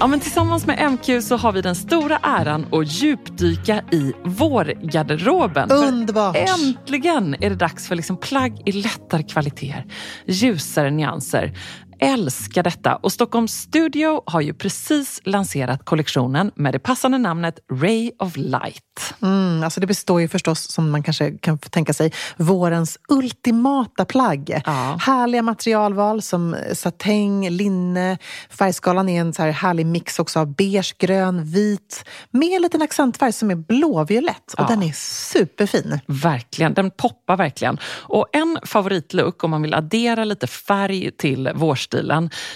Ja, men tillsammans med MQ så har vi den stora äran att djupdyka i vårgarderoben. Underbart! För äntligen är det dags för liksom plagg i lättare kvaliteter, ljusare nyanser älskar detta och Stockholms Studio har ju precis lanserat kollektionen med det passande namnet Ray of Light. Mm, alltså det består ju förstås, som man kanske kan tänka sig, vårens ultimata plagg. Ja. Härliga materialval som satäng, linne. Färgskalan är en så här härlig mix också av beige, grön, vit med en liten accentfärg som är blåviolett och Ja. den är superfin. Verkligen, den poppar verkligen. Och en favoritlook om man vill addera lite färg till vårstilen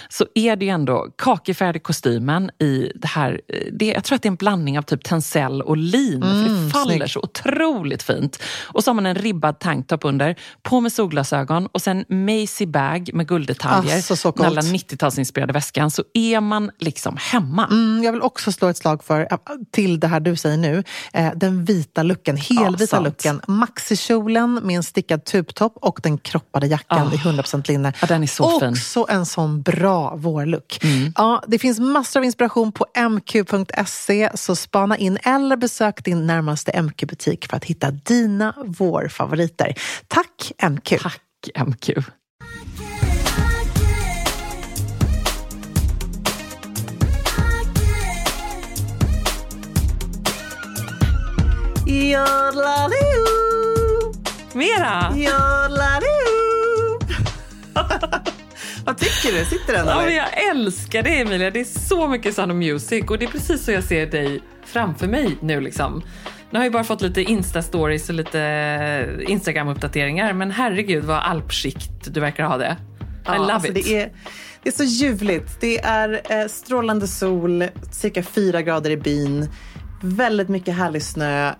så är det ju ändå kakifärdig kostymen i det här, eh, det, jag tror att det är en blandning av typ tencel och lin för det faller snygg. så otroligt fint. Och så har man en ribbad tanktop under, på med solglasögon och sen Macy bag med gulddetaljer. Alltså, så den coolt. alla 90-talsinspirerade väskan så är man liksom hemma. Mm, jag vill också slå ett slag för, äh, till det här du säger nu, eh, den vita looken, helvita sant. looken. Maxikjolen med en stickad tubtopp och den kroppade jackan Ah. i 100% linne. Ja, den är så fin. En sån bra vårlook. Mm. Ja, det finns massor av inspiration på mq.se, så spana in eller besök din närmaste MQ-butik för att hitta dina vårfavoriter. Tack MQ! Tack MQ. Jodlaloo, Mera! jodlaloo. Vad tycker du? Sitter den Ja, jag älskar det Emilia. Det är så mycket Sound of Music och det är precis så jag ser dig framför mig nu. Liksom. Nu har jag bara fått lite Insta-stories och lite Instagram-uppdateringar men herregud vad alpskikt du verkar ha det. I love alltså it. Det är, det är så ljuvligt. Det är eh, strålande sol, cirka fyra grader i byn, väldigt mycket härlig snö.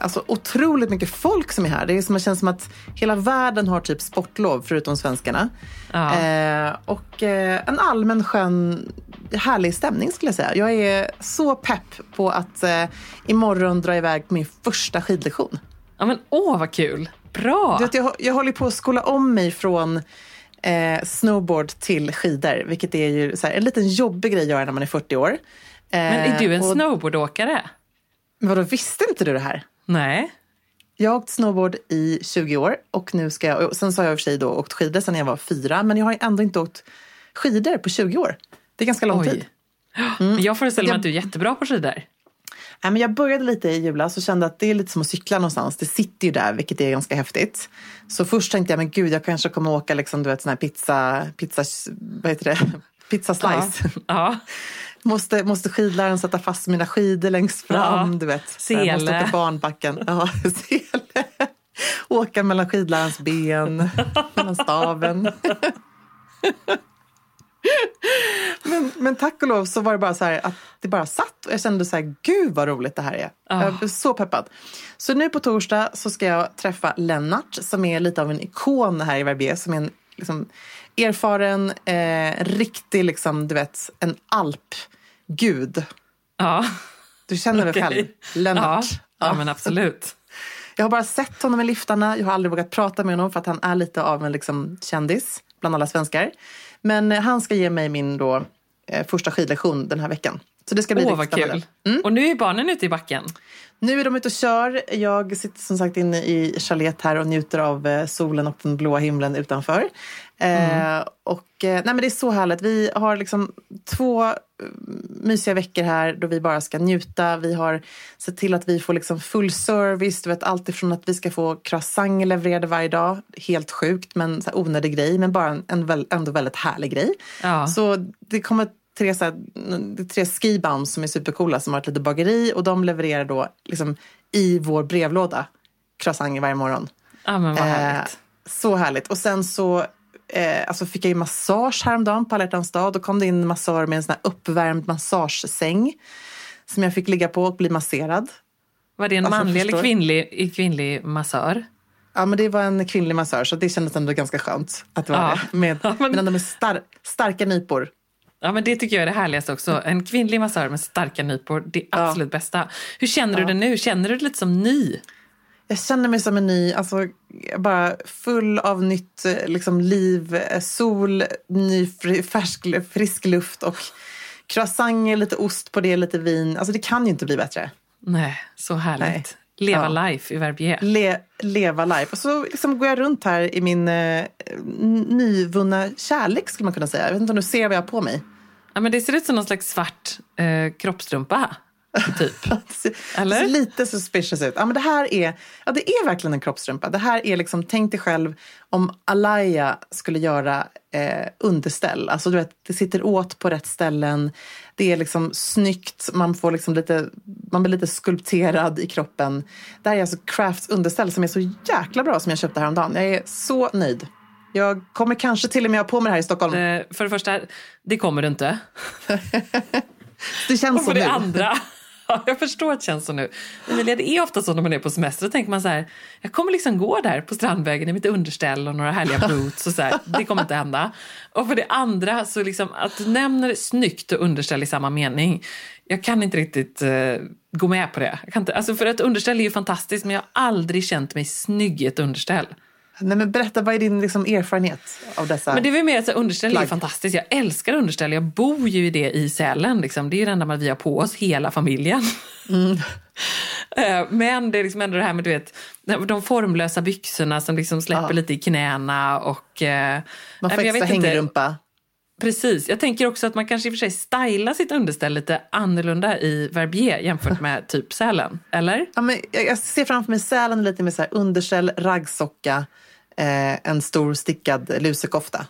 Alltså otroligt mycket folk som är här. Det är som det känns som att hela världen har typ sportlov förutom svenskarna. Ja. Eh, och eh, en allmän skön, härlig stämning skulle jag säga. Jag är så pepp på att eh, imorgon dra iväg på min första skidlektion. Ja, men åh vad kul! Bra! Du vet, jag, jag håller på att skola om mig från eh, snowboard till skidor, vilket är ju här, en liten jobbig grej att göra när man är 40 år. Eh, men är du en och, snowboardåkare? Men vadå, visste inte du det här? Nej. Jag har åkt snowboard i 20 år och nu ska jag, och sen så har jag i och för sig då åkt skidor sedan jag var fyra, men jag har ändå inte åkt skidor på 20 år. Det är ganska lång tid. Men jag föreställer mig Jag- att du är jättebra på skidor. Nej, men jag började lite i julas och kände att det är lite som att cykla någonstans. Det sitter ju där, vilket är ganska häftigt. Så först tänkte jag, men gud, jag kanske kommer åka liksom, du vet, sån här pizza, pizza, vad heter det? Pizza slice. Ja. ja. Måste, måste skidläraren sätta fast mina skidor längst fram, Ja. du vet. Sele. Måste åka barnbacken. Ja, sele. Åka mellan skidlärarens ben, mellan staven. men, men tack och lov så var det bara så här att det bara satt och jag kände så här, gud vad roligt det här är. Jag blev så peppad. Så nu på torsdag så ska jag träffa Lennart som är lite av en ikon här i Verbier, som är en liksom, erfaren, eh, riktig, liksom, du vet, en alpgud. ja. Du känner väl Okej. själv? Lennart. Ja. ja, men absolut. Jag har bara sett honom i liftarna. Jag har aldrig vågat prata med honom för att han är lite av en liksom, kändis bland alla svenskar. Men eh, han ska ge mig min då, eh, första skidlektion den här veckan. Så det ska bli Åh, vad kul. Och nu är barnen ute i backen. Nu är de ute och kör. Jag sitter som sagt inne i chalet här och njuter av eh, solen och den blåa himlen utanför. Eh, och, eh, nej men det är så härligt. Vi har liksom två mysiga veckor här då vi bara ska njuta. Vi har sett till att vi får liksom full service. Du vet, allt ifrån att vi ska få croissanter levererade varje dag. Helt sjukt, men så onödig grej. Men bara en, en väl, ändå väldigt härlig grej. Ja. Så det kommer tre, så här, tre skibums som är supercoola som har ett litet bageri och de levererar då liksom i vår brevlåda croissanter varje morgon. Ja, men vad härligt. så härligt. Och sen så eh, alltså fick jag ju massage häromdagen på alla dag. Då kom det in en massör med en sån här uppvärmd massagesäng som jag fick ligga på och bli masserad. Var det en alltså, manlig eller kvinnlig, kvinnlig massör? Ja, men det var en kvinnlig massör så det kändes ändå ganska skönt att det var Ja. det. Med, Ja, men- men ändå med star, starka nypor. Ja, men det tycker jag är det härligaste också. En kvinnlig massör med starka nypor, det är absolut bästa. Hur känner du det nu? Känner du dig lite som ny? Jag känner mig som en ny, alltså bara full av nytt liksom, liv, sol, ny färsk, frisk luft och croissanter, lite ost på det, lite vin. Alltså det kan ju inte bli bättre. Nej, så härligt. Nej. Leva Ja. life i Verbier. Le, leva life. Och så liksom går jag runt här i min eh, nyvunna kärlek skulle man kunna säga. Jag vet inte om du ser vad jag har på mig. Ja, men det ser ut som någon slags svart eh, kroppstrumpa. Typ. Eller? lite suspicious ut. Ja, men det här är, ja, det är verkligen en kroppstrumpa. Det här är liksom, tänk dig själv om Alaya skulle göra eh, underställ. Alltså du vet, det sitter åt på rätt ställen. Det är liksom snyggt, man, får liksom lite, man blir lite skulpterad i kroppen. Det här är alltså Crafts underställ som är så jäkla bra som jag köpte häromdagen. Jag är så nöjd. Jag kommer kanske till och med ha på mig det här i Stockholm. Eh, för det första, det kommer du inte. Det känns Och så för det nu. andra, ja, jag förstår att det känns så nu. Emilia, det är ofta så när man är på semester, då tänker man så här, jag kommer liksom gå där på Strandvägen i mitt underställ och några härliga boots och så här, det kommer inte hända. Och för det andra, så liksom att du nämner snyggt och underställ i samma mening, jag kan inte riktigt uh, gå med på det. Jag kan inte, alltså för ett underställ är ju fantastiskt, men jag har aldrig känt mig snygg i ett underställ. Nej, men berätta, vad är din liksom, erfarenhet av dessa? Men det är mer att underställ är fantastiskt. Jag älskar underställ. Jag bor ju i det i Sälen. Liksom. Det är ju det enda man vi har på oss, hela familjen. Eh, Men det är liksom ändå det här med du vet, de formlösa byxorna som liksom släpper Ja. lite i knäna. Och, eh, Man får extra vet inte. hängrumpa. Precis. Jag tänker också att man kanske i och för sig stylar sitt underställ lite annorlunda i Verbier jämfört med typ Sälen. Eller? Ja, men jag, jag ser framför mig Sälen lite med så här underställ, raggsocka, eh, en stor stickad lusekofta.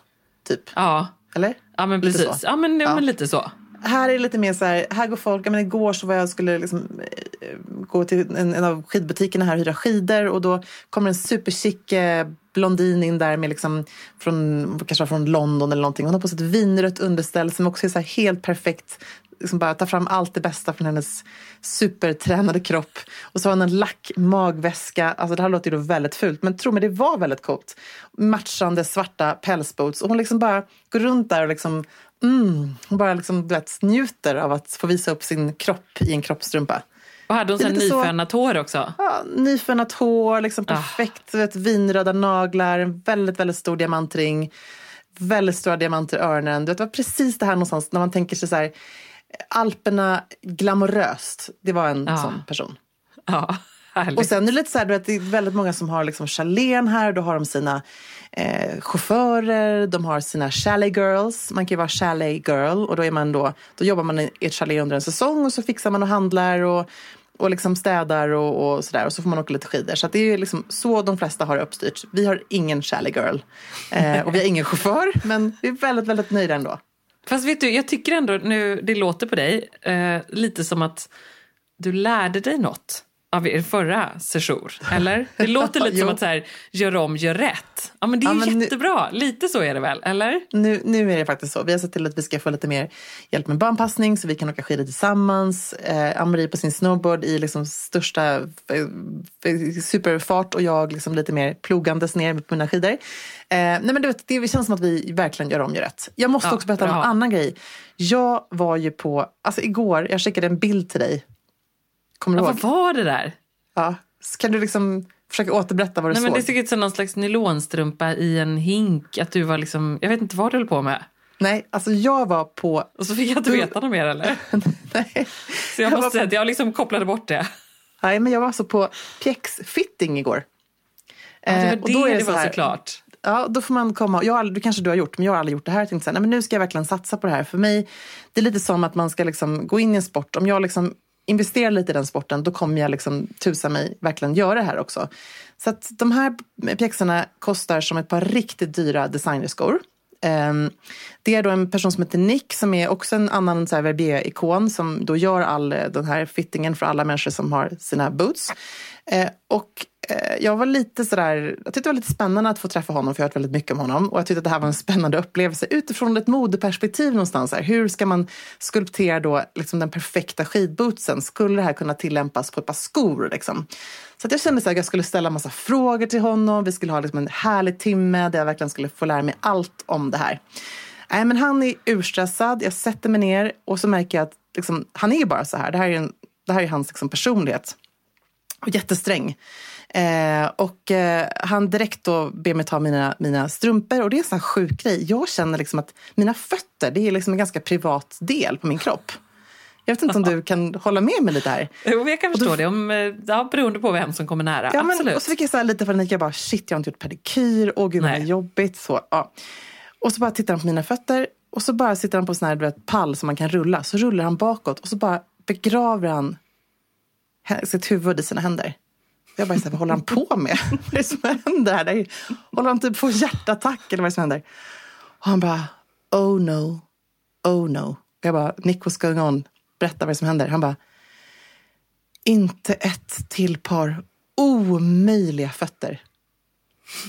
Typ. Ja, Eller? ja men Lite precis. så. Ja, men, ja. Men lite så. Här är det lite mer så här, här går folk, menar, igår så var jag skulle liksom, eh, gå till en, en av skidbutikerna här och hyra skidor och då kommer en superchic eh, blondin in där med liksom från, kanske från London eller någonting. Hon har på sig ett vinrött underställ som också är så helt perfekt. Liksom bara tar fram allt det bästa från hennes supertränade kropp. Och så har hon en lack magväska. Alltså det här låter ju då väldigt fult, men tro mig, det var väldigt coolt. Matchande svarta pälsboots. Och hon liksom bara går runt där och liksom Mm, hon bara liksom, vet, njuter av att få visa upp sin kropp i en kroppstrumpa. Och hade hon sen nyfönat hår också? Ja, nyfönat hår, liksom Ah. perfekt du vet, vinröda naglar, en väldigt, väldigt stor diamantring, väldigt stora diamanter i öronen. Du vet, det var precis det här någonstans när man tänker sig så här, Alperna glamoröst. Det var en Ja. sån person. Ja, härligt. Och sen är det lite så här, det är väldigt många som har liksom chalén här. Då har de sina eh, chaufförer, de har sina chalet girls. Man kan ju vara chalet girl och då, är man då, då jobbar man i ett chalet under en säsong och så fixar man och handlar och, och liksom städar och, och sådär. Och så får man åka lite skidor. Så det är ju liksom så de flesta har uppstyrt. Vi har ingen chalet girl eh, och vi har ingen chaufför, men vi är väldigt, väldigt nöjda ändå. Fast vet du, jag tycker ändå, nu, det låter på dig, eh, lite som att du lärde dig något av er förra session. Eller? Det låter lite som att så här, gör om, gör rätt. Ja, men det är Ja, ju men nu- jättebra. Lite så är det väl? Eller? Nu, nu är det faktiskt så. Vi har sett till att vi ska få lite mer hjälp med barnpassning så vi kan åka skidor tillsammans. Eh, Ann-Marie på sin snowboard i liksom största eh, superfart och jag liksom lite mer plogandes ner på mina skidor. Eh, nej men du vet, det känns som att vi verkligen gör om gör rätt. Jag måste Ja, också berätta om bra. en annan grej. Jag var ju på, alltså igår, jag skickade en bild till dig. Kommer du Ja, ihåg? vad var det där? Ja. Så kan du liksom försöka återberätta vad du Nej, men såg? det såg ut som någon slags nylonstrumpa i en hink. Att du var liksom, jag vet inte vad du höll på med. Nej, alltså jag var på... Och så fick jag inte Du- veta något mer eller? Nej. Så jag Jag måste säga på- att jag liksom kopplade bort det. Nej, men jag var alltså på pjäxfitting igår. Ja, det var Eh, det och då är det så var såklart. Ja, då får man komma. Jag aldrig, det kanske du har gjort, men jag har aldrig gjort det här. Jag tänkte så här, nej, men nu ska jag verkligen satsa på det här. För mig, det är lite som att man ska liksom gå in i en sport. Om jag liksom investerar lite i den sporten, då kommer jag liksom tusa mig verkligen göra det här också. Så att de här pjäxorna kostar som ett par riktigt dyra designerskor. Ehm, det är då en person som heter Nick som är också en annan här Verbier-ikon som då gör all eh, den här fittingen för alla människor som har sina boots. Eh, och Eh, jag var lite sådär, jag tyckte det var lite spännande att få träffa honom för jag har hört väldigt mycket om honom. Och jag tyckte att det här var en spännande upplevelse utifrån ett modeperspektiv någonstans. Här. Hur ska man skulptera då liksom den perfekta skidbootsen? Skulle det här kunna tillämpas på ett par skor? Liksom? Så att jag kände att jag skulle ställa en massa frågor till honom. Vi skulle ha liksom en härlig timme där jag verkligen skulle få lära mig allt om det här. Nej, men han är urstressad. Jag sätter mig ner och så märker jag att liksom, han är bara så här. Det här är, en, det här är hans liksom, personlighet. Och jättesträng. Eh, och eh, han direkt då ber mig ta mina, mina strumpor och det är en sån här sjuk grej. Jag känner liksom att mina fötter, det är liksom en ganska privat del på min kropp. Jag vet inte om du kan hålla med mig lite här? Jo, jag kan förstå då, det, om, eh, ja, beroende på vem som kommer nära. Ja, Absolut. och så fick jag så lite panik, jag bara shit, jag har inte gjort pedikyr, åh gud vad jobbigt. Så, ja. Och så bara tittar han på mina fötter och så bara sitter han på en sån här vet, pall som man kan rulla. Så rullar han bakåt och så bara begraver han sitt huvud i sina händer. Jag bara, vad håller han på med? vad är det som händer här? Är, håller han typ på hjärtattack eller vad är det som händer? Och han bara, oh no, oh no. Jag bara, Nick what's going on? Berätta vad det är som händer. Han bara, inte ett till par omöjliga fötter.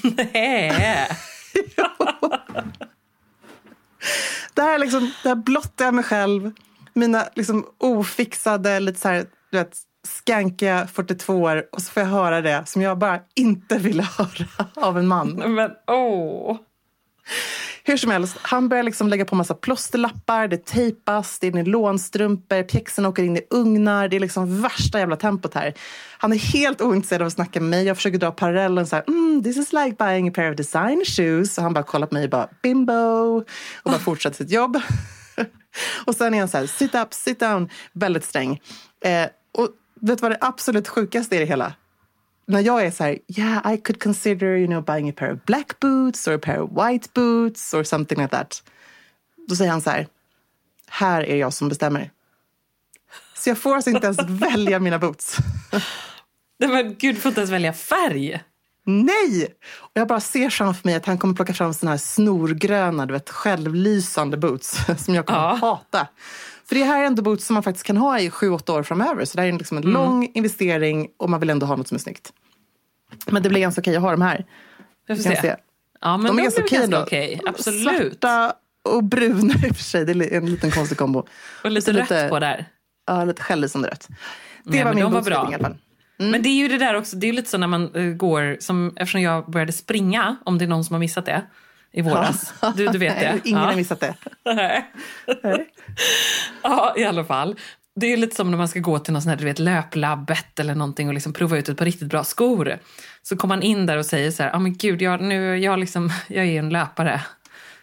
Nej. det här, liksom, det här blottar jag mig själv. Mina liksom, ofixade, lite så här, du vet, skankiga 42 år och så får jag höra det som jag bara inte ville höra av en man. Men åh! Hur som helst, han börjar liksom lägga på massa plåsterlappar, det tejpas, det är nylonstrumpor, pjäxorna åker in i ugnar. Det är liksom värsta jävla tempot här. Han är helt ointresserad av att snacka med mig. Jag försöker dra parallellen så här, mm, this is like buying a pair of design shoes. Och han bara kollar på mig och bara, bimbo! Och bara fortsätter sitt jobb. och sen är han så här, sit up, sit down, väldigt sträng. Eh, och vet du vad det absolut sjukaste är i det hela? när jag är så här, yeah, I could consider you know, buying a pair of black boots or a pair of white boots or something like that. Då säger han så här, här är jag som bestämmer. Så jag får alltså inte ens välja mina boots. Nej, men gud, du får inte ens välja färg. Nej! Och jag bara ser framför mig att han kommer plocka fram såna här snorgröna, du vet, självlysande boots som jag kommer ja. hata. För det här är ändå boots som man faktiskt kan ha i sju, åtta år framöver. Så det här är liksom en mm. lång investering och man vill ändå ha något som är snyggt. Men det blir ganska okej att ha de här. Jag får se. se. Ja, men de, de är ganska okej. Ganska okej. Absolut. Svarta och bruna i och för sig. Det är en liten konstig kombo. Och lite rött lite, på där. Ja, lite självlysande rött. Det Nej, var min de var bra. i alla fall. Mm. Men det är ju det där också, det är lite så när man uh, går, som, eftersom jag började springa, om det är någon som har missat det i våras. Du, du vet det? Ingen ja. har missat det. ja, i alla fall. Det är lite som när man ska gå till något sånt här, du vet, löplabbet eller någonting och liksom prova ut ett par riktigt bra skor. Så kommer man in där och säger så här, ja ah, men gud, jag, nu, jag, liksom, jag är en löpare.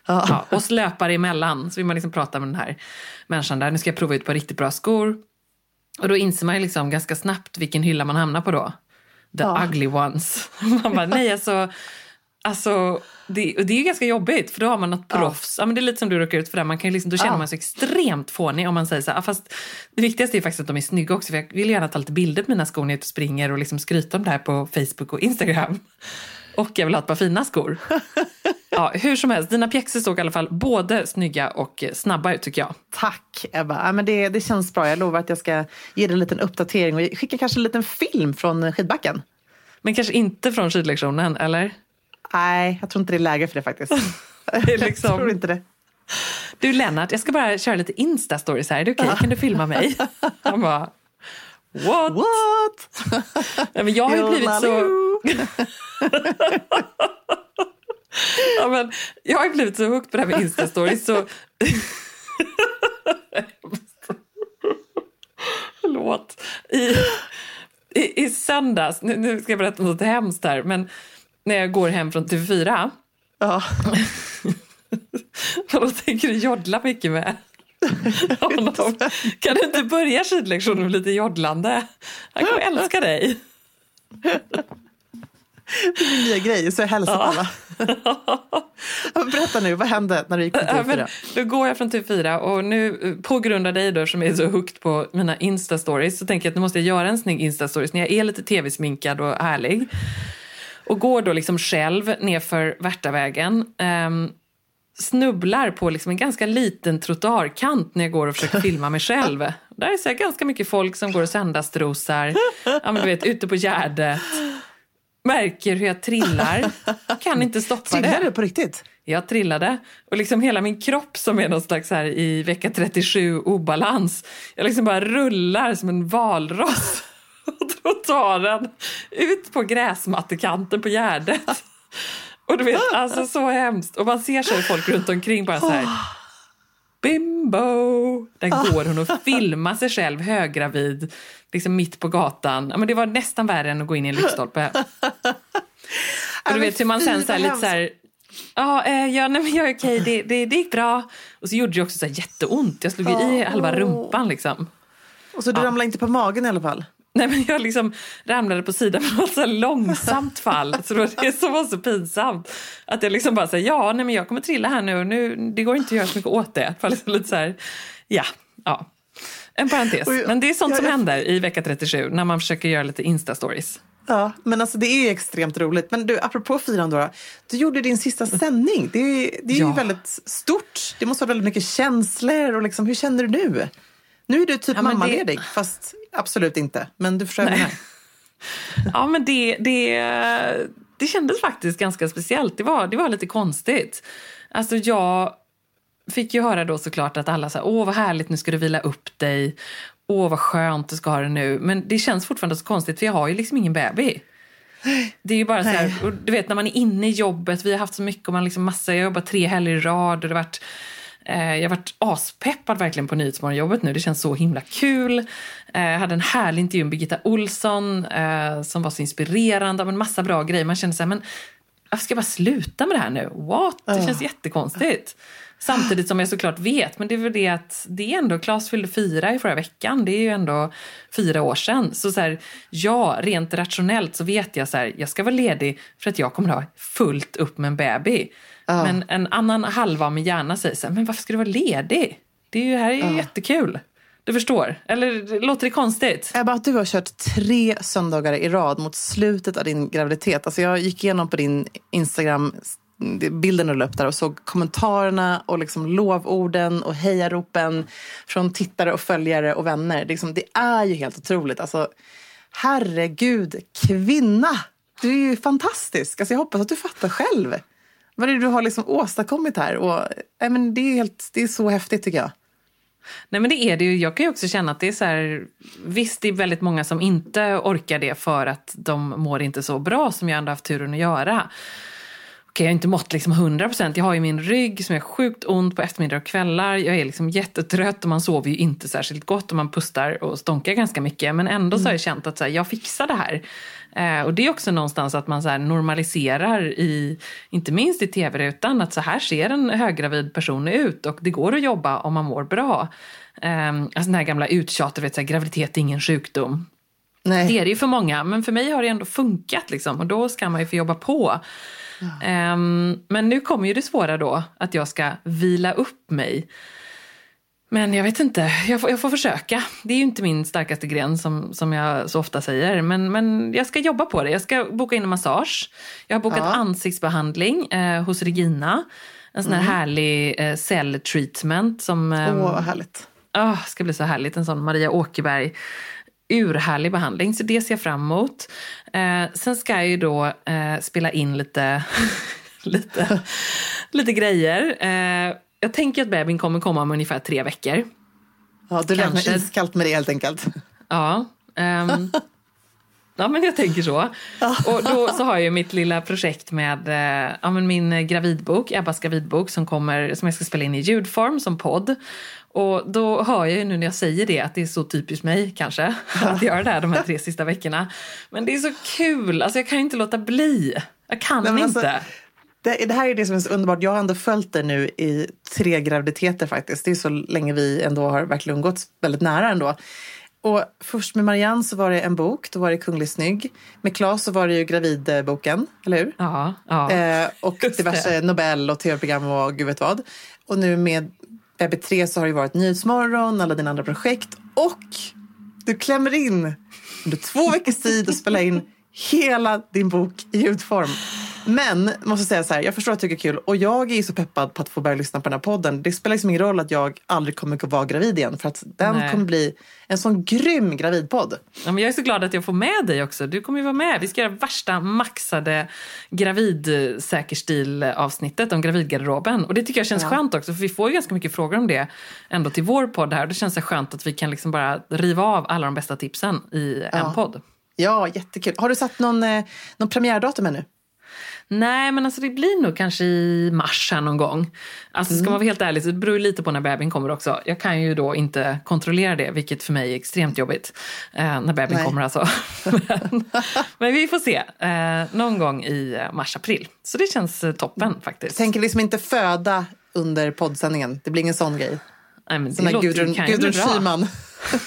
Ja. Ja, och löpare emellan så vill man liksom prata med den här människan där. Nu ska jag prova ut ett par riktigt bra skor. Och då inser man ju liksom ganska snabbt vilken hylla man hamnar på då. The ja. ugly ones. Man bara, nej alltså, alltså det, det är ganska jobbigt för då har man något proffs. Ja. ja men det är lite som du råkar ut för det. Man kan liksom, då känner ja. man sig extremt fånig om man säger så här, fast det viktigaste är faktiskt att de är snygga också. För jag vill gärna ta lite bilder på mina skor när jag springer och liksom skryta om det här på Facebook och Instagram. Och jag vill ha ett par fina skor. Ja, hur som helst, dina pjäxor såg i alla fall både snygga och snabba ut tycker jag. Tack Ebba, ja, men det, det känns bra. Jag lovar att jag ska ge dig en liten uppdatering och skicka kanske en liten film från skidbacken. Men kanske inte från skidlektionen, eller? Nej, jag tror inte det är läge för det faktiskt. det liksom... Jag tror inte det. Du Lennart, jag ska bara köra lite Insta-stories här. Är det okej? Okay? Kan du filma mig? Han bara, what? What? Ja, men jag har ju blivit så... ja, men jag har ju blivit så hooked på det här med Insta-stories så... Förlåt. I, i, I söndags, nu, nu ska jag berätta något hemskt här, men när jag går hem från TV4. Ja. då tänker du joddla mycket med. Kan du inte börja skidlektionen med lite joddlande? Han kommer älska dig. Det är min nya grej, så jag hälsar på alla. Berätta nu, vad hände när du gick från TV4? Ja, då går jag från TV4 och nu på grund av dig då som är så hooked på mina Insta-stories så tänker jag att nu måste jag göra en snygg Insta-stories när jag är lite tv-sminkad och härlig. Och går då liksom själv nerför Värtavägen. Um, snubblar på liksom en ganska liten trottoarkant när jag går och försöker filma mig själv. Där är så ganska mycket folk som går och söndagsstrosar, ja, men du vet, ute på Gärdet. märker hur jag trillar. Kan inte stoppa Trillar det. du på riktigt? Jag trillade och liksom hela min kropp som är någon slags här i vecka 37 obalans. Jag liksom bara rullar som en valross och den ut på gräsmattekanten på Gärdet. Och du vet, alltså så hemskt. Och man ser så folk runt omkring bara så här. Bimbo! Där går hon och filmar sig själv höggravid, liksom mitt på gatan. Ja, men det var nästan värre än att gå in i en lyktstolpe. Och du vet hur man sen så här, lite så här, Ja, eh, ja, nej, men jag är okej, det, det, det gick bra. Och så gjorde det också så här jätteont. Jag slog i halva rumpan liksom. Och så du ramlade inte på magen i alla fall? Nej, men jag liksom ramlade på sidan med ett så långsamt fall. Så det var det som var så pinsamt. Att jag liksom bara säger ja, nej, men jag kommer trilla här nu nu, det går inte att göra så mycket åt det. För liksom lite så här, ja, ja. En parentes. Oj, Men det är sånt jag- som jag- händer i vecka 37 när man försöker göra lite Insta-stories. Ja, men alltså det är ju extremt roligt. Men du, apropå firande då. Du gjorde din sista sändning. Det är, det är Ja. ju väldigt stort. Det måste vara väldigt mycket känslor. Och liksom, hur känner du nu? Nu är du typ Ja, men det- mammaledig, fast absolut inte. Men du förstår vad. Ja, men det, det, det kändes faktiskt ganska speciellt. Det var, det var lite konstigt. Alltså jag fick ju höra då såklart att alla sa åh vad härligt, nu ska du vila upp dig. Åh vad skönt du ska ha det nu. Men det känns fortfarande så konstigt för jag har ju liksom ingen baby. Det är ju bara så här, du vet när man är inne i jobbet, vi har haft så mycket och man liksom massa, jag har jobbat tre helger i rad och det har varit jag har varit aspeppad verkligen på Nyhetsmorgonjobbet nu. Det känns så himla kul. Eh, jag hade en härlig intervju med Birgitta Olsson eh, som var så inspirerande. Men massa bra grejer. Man kände så här, men jag ska bara sluta med det här nu. What? Det känns jättekonstigt. Samtidigt som jag såklart vet, men det är väl det att det är ändå, Claes fyllde fyra i förra veckan, det är ju ändå fyra år sedan. Så, så här, ja, rent rationellt så vet jag så här, jag ska vara ledig för att jag kommer ha fullt upp med en baby. Men en annan halva av min hjärna säger så här, men varför ska du vara ledig? Det är ju, här är ju jättekul. Du förstår? Eller låter det konstigt? Ebba, att du har kört tre söndagar i rad mot slutet av din graviditet. Alltså jag gick igenom på din Instagram, bilden du upp där och såg kommentarerna och liksom lovorden och hejaropen från tittare och följare och vänner. Det, liksom, det är ju helt otroligt. Alltså, herregud, kvinna! Du är ju fantastisk. Alltså jag hoppas att du fattar själv. Vad är det du har liksom åstadkommit här? Och, nej, men det, är helt, det är så häftigt tycker jag. Nej men det är det ju. Jag kan ju också känna att det är så här, visst det är väldigt många som inte orkar det för att de mår inte så bra som jag ändå haft turen att göra. Jag har inte mått liksom 100%. Jag har ju min rygg som är sjukt ont på eftermiddagar och kvällar. Jag är liksom jättetrött och man sover ju inte särskilt gott och man pustar och stånkar ganska mycket. Men ändå så har jag känt att så här, jag fixar det här. Eh, och det är också någonstans att man så här normaliserar, i, inte minst i tv-rutan, att så här ser en höggravid person ut och det går att jobba om man mår bra. Eh, alltså den här gamla uttjatet, graviditet är ingen sjukdom. Nej. Det är det ju för många, men för mig har det ändå funkat liksom, och då ska man ju få jobba på. Ehm, men nu kommer ju det svåra då, att jag ska vila upp mig. Men jag vet inte, jag får, jag får försöka. Det är ju inte min starkaste gren som, som jag så ofta säger. Men, men jag ska jobba på det. Jag ska boka in en massage. Jag har bokat Ja. ansiktsbehandling eh, hos Regina. En sån här härlig eh, cell treatment som... Åh, ehm, vad härligt. Oh, ska bli så härligt, en sån Maria Åkerberg urhärlig behandling. Så det ser jag fram emot. Eh, sen ska jag ju då eh, spela in lite, lite, lite grejer. Eh, jag tänker att bebisen kommer komma om ungefär tre veckor. Ja, du räknar iskallt med det helt enkelt. Ja, ehm, ja men jag tänker så. Och då så har jag ju mitt lilla projekt med eh, ja, men min gravidbok, Ebbas gravidbok som, kommer, som jag ska spela in i ljudform som podd. Och då hör jag ju nu när jag säger det att det är så typiskt mig kanske att göra det här de här tre sista veckorna. Men det är så kul, alltså jag kan ju inte låta bli. Jag kan Nej, men inte. alltså, Det, det här är det som är så underbart. Jag har ändå följt det nu i tre graviditeter faktiskt. Det är så länge vi ändå har verkligen umgåtts väldigt nära ändå. Och först med Marianne så var det en bok, då var det Kunglig snygg. Med Claes så var det ju Gravidboken, eller hur? Ja, ja. Eh, och Just diverse det. Nobel och tv-program och gud vet vad. Och nu med BB3 så har det varit Nyhetsmorgon, alla dina andra projekt. Och du klämmer in under två veckors tid och spelar in hela din bok i ljudform. Men måste säga så här, jag förstår att du tycker kul och jag är så peppad på att få börja lyssna på den här podden. Det spelar liksom ingen roll att jag aldrig kommer att vara gravid igen för att den Nej. kommer bli en sån grym gravidpodd. Ja, men jag är så glad att jag får med dig också. Du kommer ju vara med. Vi ska göra värsta maxade gravidsäkerstil-avsnittet om gravidgarderoben. Och det tycker jag känns Ja. skönt också, för vi får ju ganska mycket frågor om det ändå till vår podd här. Det känns så skönt att vi kan liksom bara riva av alla de bästa tipsen i en Ja. podd. Ja, jättekul. Har du satt någon, eh, någon premiärdatum ännu? Nej, men alltså det blir nog kanske i mars här någon gång. Alltså ska man vara helt ärlig så det beror lite på när bebisen kommer också. Jag kan ju då inte kontrollera det, vilket för mig är extremt jobbigt. Eh, när bebisen kommer alltså. men, men vi får se. Eh, någon gång i eh, mars-april. Så det känns eh, toppen faktiskt. Tänker liksom inte föda under poddsändningen. Det blir ingen sån grej. Nej, men det här låter, Gudrun, Gudrun. Schyman.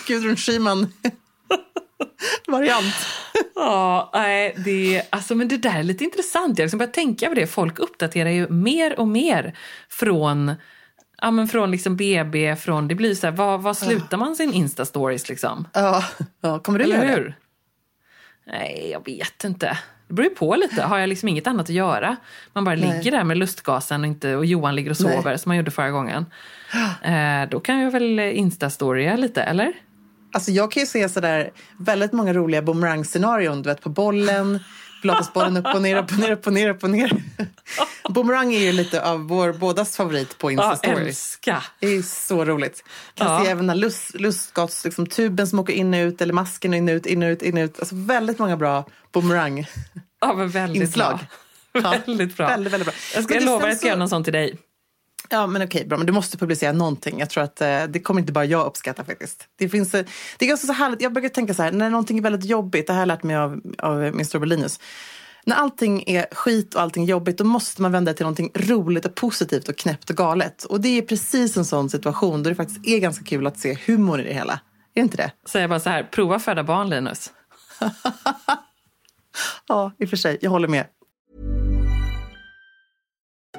Gudrun Schyman variant. Ja, nej, det, alltså, men det där är lite intressant. Jag liksom börjar tänka på det. Folk uppdaterar ju mer och mer från, ja, men från liksom BB. Från, det blir så här, vad, vad slutar man sin Insta-stories liksom? Ja, ja, kommer du Eller göra det? Nej, jag vet inte. Det beror ju på lite. Har jag liksom inget annat att göra? Man bara Nej. ligger där med lustgasen och, inte, och Johan ligger och Nej. sover som man gjorde förra gången. Eh, då kan jag väl Insta-storya lite, eller? Alltså jag kan ju se sådär väldigt många roliga boomerang-scenarion. Du vet på bollen, pilatesbollen upp och ner, upp och ner, upp och ner, upp och ner. Boomerang är ju lite av vår bådas favorit på Ja, Insta-stories. älska! Det är så roligt. Kan Ja. se även den här lust, lustgats, liksom, tuben som åker in och ut eller masken in och ut, in och ut, in och ut. Alltså väldigt många bra boomerang. Ja, men väldigt Inslag. bra. Ja, väldigt bra. Väldigt, väldigt bra. Jag ska Men lova sen att jag ska göra någon sån till dig. Ja, men okej, bra. Men du måste publicera någonting. Jag tror att eh, det kommer inte bara jag uppskatta faktiskt. Det finns, eh, det är ganska så härligt. Jag brukar tänka så här, när någonting är väldigt jobbigt, det här har jag lärt mig av, av min storebror Linus. När allting är skit och allting är jobbigt, då måste man vända det till någonting roligt och positivt och knäppt och galet. Och det är precis en sån situation då det faktiskt är ganska kul att se humor i det hela. Är det inte det? Säger bara så här, prova föda barn Linus. Ja, i och för sig. Jag håller med.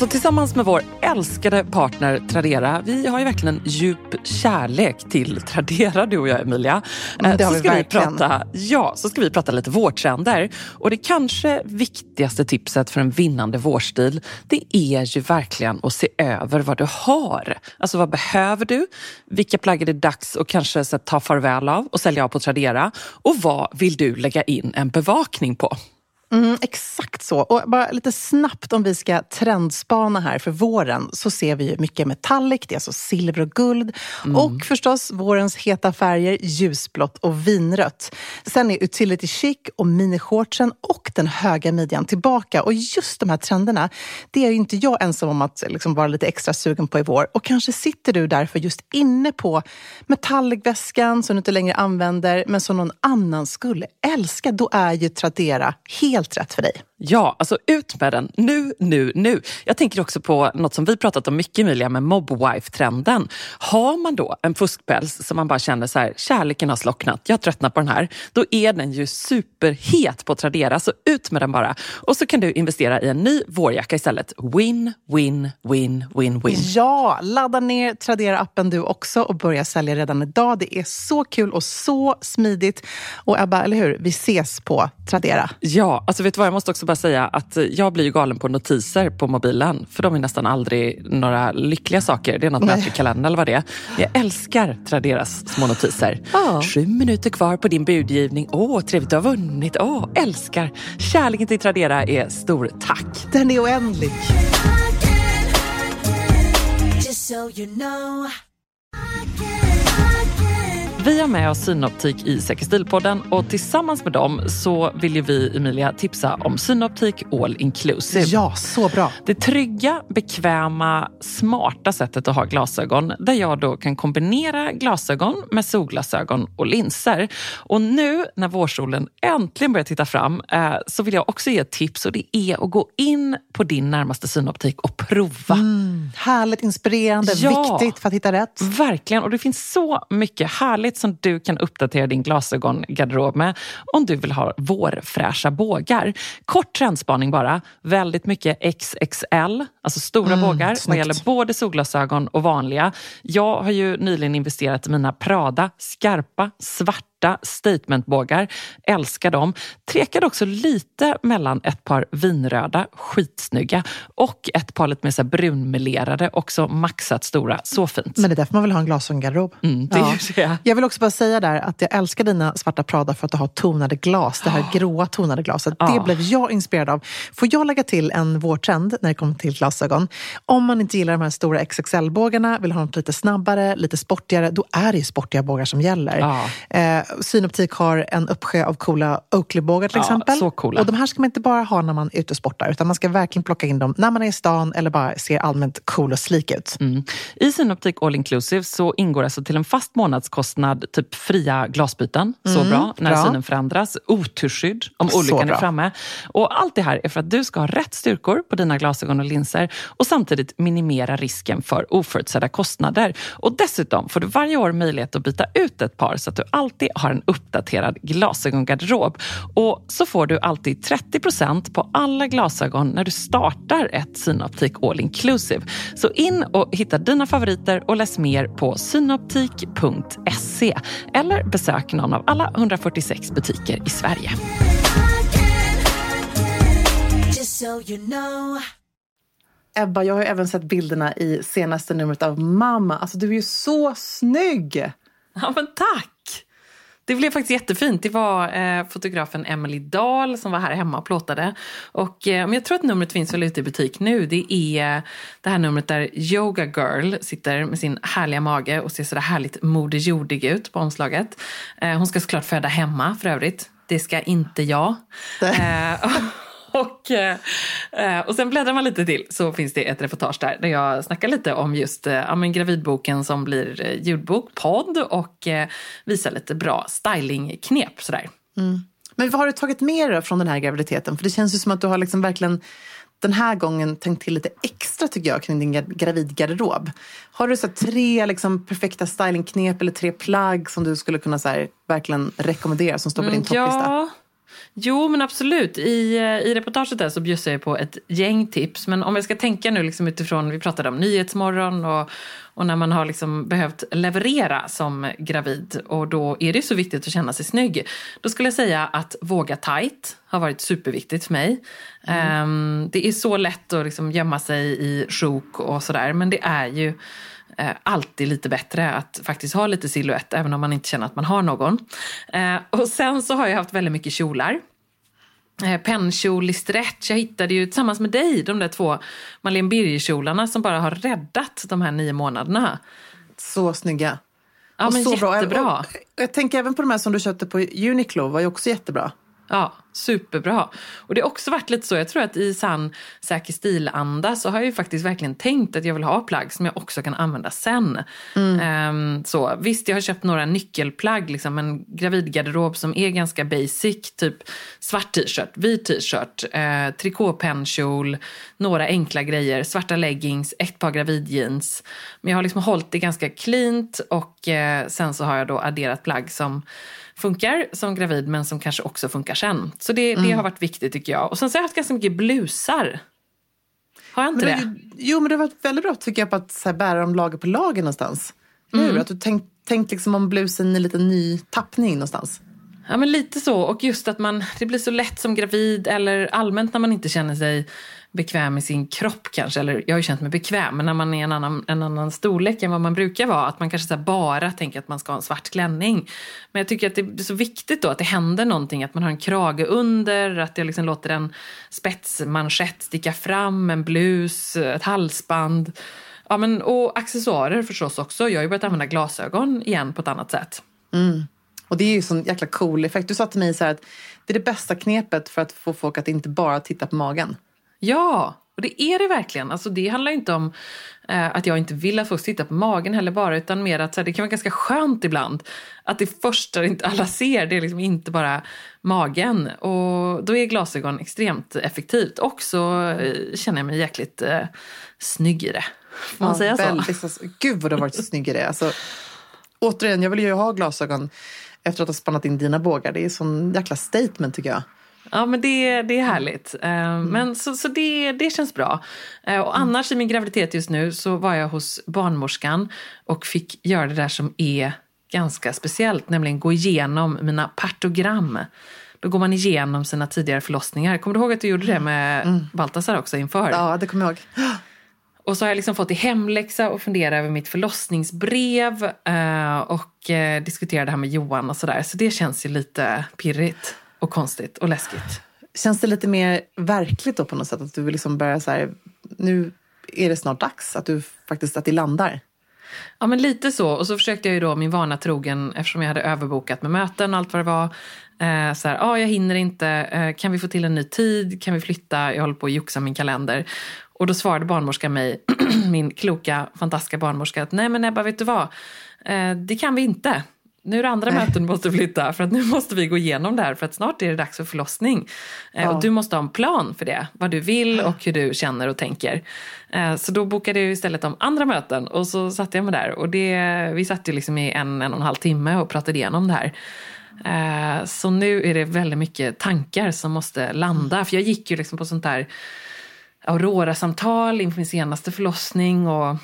Alltså tillsammans med vår älskade partner Tradera, vi har ju verkligen djup kärlek till Tradera du och jag Emilia. Mm, det Eh, har så vi ska verkligen. prata, ja, så ska vi prata lite vårtrender. Och det kanske viktigaste tipset för en vinnande vårstil, det är ju verkligen att se över vad du har. Alltså vad behöver du? Vilka plagg är det dags att kanske så, att ta farväl av och sälja av på Tradera? Och vad vill du lägga in en bevakning på? Mm, exakt så. Och bara lite snabbt om vi ska trendspana här för våren så ser vi ju mycket metallic, det är alltså silver och guld. Och förstås vårens heta färger, ljusblått och vinrött. Sen är utility chic och minishortsen och den höga midjan tillbaka. Och just de här trenderna, det är ju inte jag ensam om att liksom vara lite extra sugen på i vår. Och kanske sitter du därför just inne på metallicväskan som du inte längre använder men som någon annan skulle älska. Då är ju Tradera helt rätt för dig. Ja, alltså ut med den nu, nu, nu. Jag tänker också på något som vi pratat om mycket Emilia med mobwife-trenden. Har man då en fuskpäls som man bara känner så här, kärleken har slocknat, jag tröttnar på den här. Då är den ju superhet på Tradera, så ut med den bara. Och så kan du investera i en ny vårjacka istället. Win, win, win, win, win. Ja, ladda ner Tradera-appen du också och börja sälja redan idag. Det är så kul och så smidigt. Och Ebba, eller hur? Vi ses på Tradera. Ja, alltså vet du vad, jag måste också bara säga att jag blir ju galen på notiser på mobilen. För de är nästan aldrig några lyckliga saker. Det är något i kalendern eller vad det är. Jag älskar Traderas små notiser. Ja. Sju minuter kvar på din budgivning. Åh, trevligt du har vunnit. Åh, älskar. Kärleken till Tradera är stor. Tack. Den är oändlig. Just so you know. Vi har med oss Synoptik i Säker stil-podden och tillsammans med dem så vill ju vi, Emilia, tipsa om Synoptik All Inclusive. Ja, så bra. Det trygga, bekväma, smarta sättet att ha glasögon där jag då kan kombinera glasögon med solglasögon och linser. Och nu när vårsolen äntligen börjar titta fram eh, så vill jag också ge ett tips och det är att gå in på din närmaste synoptik och prova. Mm, härligt inspirerande, Ja. viktigt för att hitta rätt. Verkligen, och det finns så mycket härligt som du kan uppdatera din glasögongarderob med om du vill ha vårfräscha bågar. Kort trendspaning bara, väldigt mycket XXL, alltså stora bågar vad snyggt. gäller både solglasögon och vanliga. Jag har ju nyligen investerat i mina Prada skarpa, svarta statementbågar. Älskar dem. Tvekade också lite mellan ett par vinröda, skitsnygga och ett par lite mer så brunmelerade, också maxat stora. Så fint. Men det är därför man vill ha en glasögongarderob. Mm, det är ju det. Jag vill också bara säga där att jag älskar dina svarta Prada för att du har tonade glas. Det här gråa tonade glaset. Det Ja. blev jag inspirerad av. Får jag lägga till en vårtrend när det kommer till glasögon? Om man inte gillar de här stora XXL-bågarna, vill ha något lite snabbare, lite sportigare, då är det ju sportiga bågar som gäller. Ja. Eh, Synoptik har en uppsjö av coola Oakley-bågar till Ja, exempel. så coola. Och de här ska man inte bara ha när man är ute och sportar, utan man ska verkligen plocka in dem när man är i stan eller bara ser allmänt cool och slik ut. Mm. I Synoptik All Inclusive så ingår alltså till en fast månadskostnad typ fria glasbyten. Så bra när bra. synen förändras. Oturskydd om olyckan är framme. Och allt det här är för att du ska ha rätt styrkor på dina glasögon och linser och samtidigt minimera risken för oförutsedda kostnader. Och dessutom får du varje år möjlighet att byta ut ett par så att du alltid har en uppdaterad glasögongarderob. Och så får du alltid 30% på alla glasögon när du startar ett Synoptik All Inclusive. Så in och hitta dina favoriter och läs mer på synoptik.se eller besök någon av alla 146 butiker i Sverige. Just so you know. Ebba, jag har ju även sett bilderna i senaste numret av Mamma. Alltså du är ju så snygg! Ja, men tack! Det blev faktiskt jättefint. Det var eh, fotografen Emily Dahl som var här hemma och plåtade. Och eh, men jag tror att numret finns väl ute i butik nu. Det är det här numret där Yoga Girl sitter med sin härliga mage och ser sådär härligt modejordig ut på omslaget. Eh, hon ska såklart föda hemma för övrigt. Det ska inte jag. Och, eh, och sen bläddrar man lite till så finns det ett reportage där där jag snackar lite om just eh, ja, men gravidboken som blir eh, ljudbok, podd och visar lite bra stylingknep sådär. Men vad har du tagit med dig från den här graviditeten? För det känns ju som att du har liksom verkligen den här gången tänkt till lite extra tycker jag kring din gra- gravidgarderob. Har du så tre liksom perfekta stylingknep eller tre plagg som du skulle kunna så här, verkligen rekommendera som står på din topplista? Mm, Ja, jo men absolut. I, eh, i reportaget där så bjussar jag på ett gäng tips. Men om jag ska tänka nu liksom utifrån, vi pratade om Nyhetsmorgon och, och när man har liksom behövt leverera som gravid och då är det så viktigt att känna sig snygg. Då skulle jag säga att våga tight har varit superviktigt för mig. Ehm, det är så lätt att liksom gömma sig i sjok och sådär men det är ju eh, alltid lite bättre att faktiskt ha lite silhuett även om man inte känner att man har någon. Eh, och sen så har jag haft väldigt mycket kjolar. Eh, Pennkjol i stretch. Jag hittade ju tillsammans med dig de där två Marlene Birger-kjolarna som bara har räddat de här nio månaderna. Så snygga. Ja, Och men så bra. jättebra. Och jag tänker även på de här som du köpte på Uniqlo, var ju också jättebra. Ja, superbra. Och det har också varit lite så, jag tror att i sann säker stil-anda så har jag ju faktiskt verkligen tänkt att jag vill ha plagg som jag också kan använda sen. Ehm, så, visst, jag har köpt några nyckelplagg, liksom en gravidgarderob som är ganska basic, typ svart t-shirt, vit t-shirt, eh, trikåpennkjol, några enkla grejer, svarta leggings, ett par gravidjeans. Men jag har liksom hållit det ganska cleant och eh, sen så har jag då adderat plagg som funkar som gravid men som kanske också funkar sen. Så det, det har varit viktigt tycker jag. Och sen så har jag haft ganska mycket blusar. Har jag inte Men det? det, jo, men det har varit väldigt bra tycker jag på att så här, bära dem lager på lager någonstans. Mm. Hur? Att du tänkt, tänkt liksom om blusen i lite ny tappning någonstans. Ja men lite så. Och just att man, det blir så lätt som gravid eller allmänt när man inte känner sig bekväm i sin kropp kanske. Eller jag har ju känt mig bekväm, men när man är en annan, en annan storlek än vad man brukar vara. Att man kanske så här bara tänker att man ska ha en svart klänning. Men jag tycker att det är så viktigt då att det händer någonting. Att man har en krage under, att jag liksom låter en spetsmanschett sticka fram, en blus, ett halsband. Ja, men, och accessoarer förstås också. Jag har ju börjat använda glasögon igen på ett annat sätt. Mm. Och det är ju sån jäkla cool effekt. Du sa till mig så här att det är det bästa knepet för att få folk att inte bara titta på magen. Ja, och det är det verkligen. Alltså det handlar inte om eh, att jag inte vill att folk tittar på magen heller bara, utan mer att så här, det kan vara ganska skönt ibland att det första inte alla ser, det är liksom inte bara magen. Och då är glasögon extremt effektivt. Och så eh, känner jag mig jäkligt eh, snygg i det. Får man säga så? väldigt, så? Gud vad du har varit snygg i det. Alltså, återigen, jag vill ju ha glasögon efter att ha spannat in dina bågar. Det är sån jäkla statement tycker jag. Ja, men det, det är härligt. Eh, Men så, så det, det känns bra. Eh, Och annars i min graviditet just nu så var jag hos barnmorskan och fick göra det där som är ganska speciellt, nämligen gå igenom mina partogram. Då går man igenom sina tidigare förlossningar. Kommer du ihåg att du gjorde det med Baltasar också inför? Ja, det kommer jag ihåg. Och så har jag liksom fått i hemläxa och fundera över mitt förlossningsbrev eh, och diskutera det här med Johan och sådär. Så det känns ju lite pirrigt och konstigt och läskigt. Känns det lite mer verkligt då på något sätt? Att du vill liksom börja så här, nu är det snart dags att du faktiskt, att det landar. Ja, men lite så. Och så försökte jag ju då min vana trogen, eftersom jag hade överbokat med möten och allt vad det var. Eh, så här, ah, jag hinner inte. Eh, kan vi få till en ny tid? Kan vi flytta? Jag håller på att joxa min kalender. Och då svarade barnmorskan mig, min kloka, fantastiska barnmorska, att nej men Ebba, vet du vad? Eh, det kan vi inte. Nu är det andra möten du måste flytta för att nu måste vi gå igenom det här för att snart är det dags för förlossning. Eh, Ja. Och du måste ha en plan för det, vad du vill och hur du känner och tänker. Eh, Så då bokade jag istället om andra möten och så satte jag mig där och det, vi satt ju liksom i en, en och en halv timme och pratade igenom det här. Eh, Så nu är det väldigt mycket tankar som måste landa. För jag gick ju liksom på sånt där Aurora-samtal inför min senaste förlossning och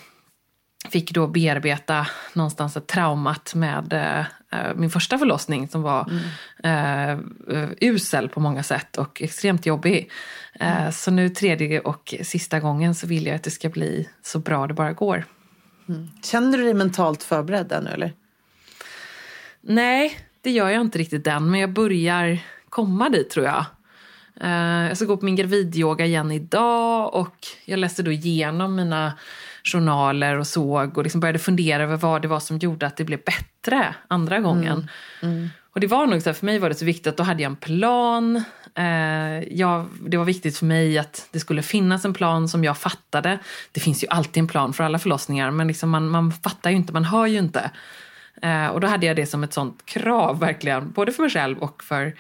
fick då bearbeta någonstans ett traumat med eh, min första förlossning som var eh, eh, usel på många sätt och extremt jobbig. Eh, Så nu tredje och sista gången så vill jag att det ska bli så bra det bara går. Känner du dig mentalt förberedd ännu eller? Nej, det gör jag inte riktigt än, men jag börjar komma dit tror jag. Eh, Jag ska gå på min gravidyoga igen idag och jag läste då igenom mina journaler och såg och liksom började fundera över vad det var som gjorde att det blev bättre andra gången. Och det var nog så här, för mig var det så viktigt att då hade jag en plan. Eh, jag, det var viktigt för mig att det skulle finnas en plan som jag fattade. Det finns ju alltid en plan för alla förlossningar men liksom man, man fattar ju inte, man hör ju inte. Eh, och då hade jag det som ett sånt krav verkligen, både för mig själv och för,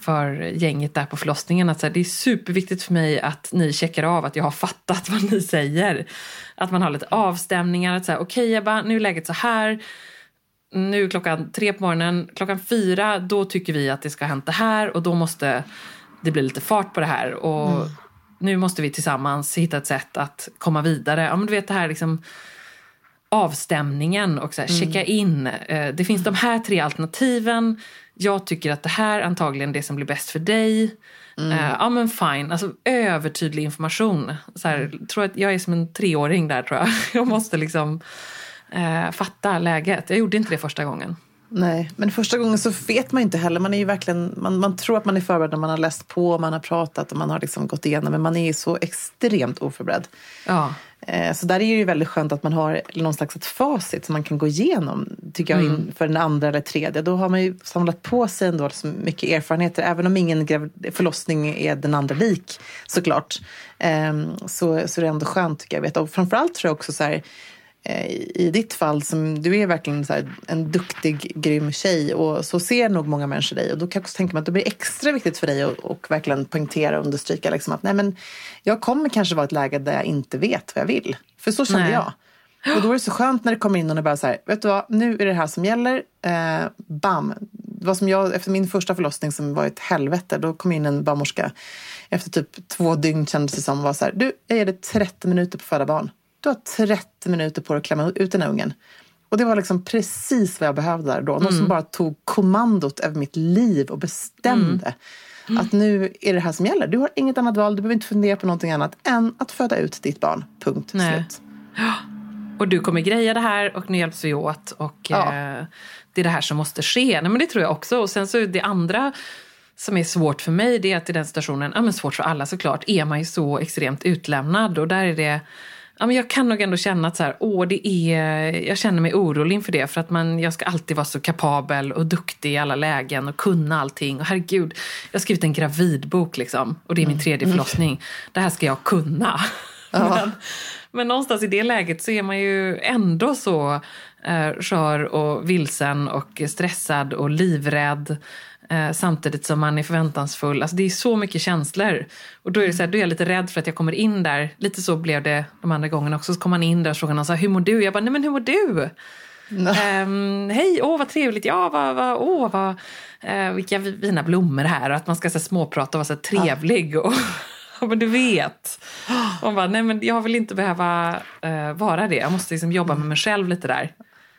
för gänget där på förlossningen. Att så här, det är superviktigt för mig att ni checkar av att jag har fattat vad ni säger. Att man har lite avstämningar, okej Ebba, nu är läget så här. Nu är klockan tre på morgonen, klockan fyra då tycker vi att det ska ha hänt det här och då måste det bli lite fart på det här. Och nu måste vi tillsammans hitta ett sätt att komma vidare. Ja, men du vet det här liksom avstämningen och så här, checka in. Eh, Det finns de här tre alternativen. Jag tycker att det här är antagligen det som blir bäst för dig. Eh, Ja men fine, alltså övertydlig information. Så här, tror att jag är som en treåring där tror jag. Jag måste liksom eh, fatta läget. Jag gjorde inte det första gången. Nej, men första gången så vet man inte heller. Man är ju verkligen, man, man tror att man är förberedd när man har läst på, man har pratat och man har liksom gått igenom. Men man är ju så extremt oförberedd. Ja. Eh, Så där är det ju väldigt skönt att man har någon slags ett facit som man kan gå igenom, tycker jag, inför den andra eller tredje. Då har man ju samlat på sig ändå så mycket erfarenheter, även om ingen förlossning är den andra lik såklart. Ehm, Så, så är det ändå skönt tycker jag. Vet. Och framförallt tror jag också så här, i ditt fall, som, du är verkligen så en duktig, grym tjej och så ser nog många människor dig. Och då kan jag också tänka mig att det blir extra viktigt för dig att och verkligen poängtera och understryka liksom att nej, men jag kommer kanske vara i ett läge där jag inte vet vad jag vill. För så kände Nej. jag. Och då är det så skönt när det kommer in och det bara så här, vet du vad, nu är det det här som gäller. Eh, bam! Det var som jag, efter min första förlossning som var ett helvete, då kom in en barnmorska efter typ två dygn kändes det som var så här, du, jag ger dig 30 minuter på att föda barn. Du har 30 minuter på dig att klämma ut den här ungen. Och det var liksom precis vad jag behövde där då. Någon som bara tog kommandot över mitt liv och bestämde att nu är det här som gäller. Du har inget annat val, du behöver inte fundera på någonting annat än att föda ut ditt barn. Punkt Nej. slut. Och du kommer greja det här och nu hjälps vi åt. Och Ja. eh, det är det här som måste ske. Nej, men det tror jag också. Och sen så det andra som är svårt för mig, det är att i den situationen, ja men svårt för alla såklart, är man ju så extremt utlämnad. Och där är det Ja, men jag kan nog ändå känna att så här, åh, det är, jag känner mig orolig inför det. För att man, jag ska alltid vara så kapabel och duktig i alla lägen och kunna allting. Och herregud, jag har skrivit en gravidbok liksom. Och det är min tredje förlossning. Det här ska jag kunna. Men, men någonstans i det läget så är man ju ändå så eh, skör och vilsen och stressad och livrädd. Eh, samtidigt som man är förväntansfull. Alltså det är så mycket känslor. Och då är, det så här, då är jag lite rädd för att jag kommer in där. Lite så blev det de andra gångerna också. Så kommer man in där och frågar någon så här, hur mår du? Jag bara, nej men hur mår du? Ehm, Hej, åh vad trevligt, ja vad, vad, åh vad, eh, vilka fina blommor här. Och att man ska så här, småprata och vara så här, trevlig. Och, ja, men du vet. Och man bara, nej men jag vill inte behöva eh, vara det. Jag måste liksom jobba med mig själv lite där.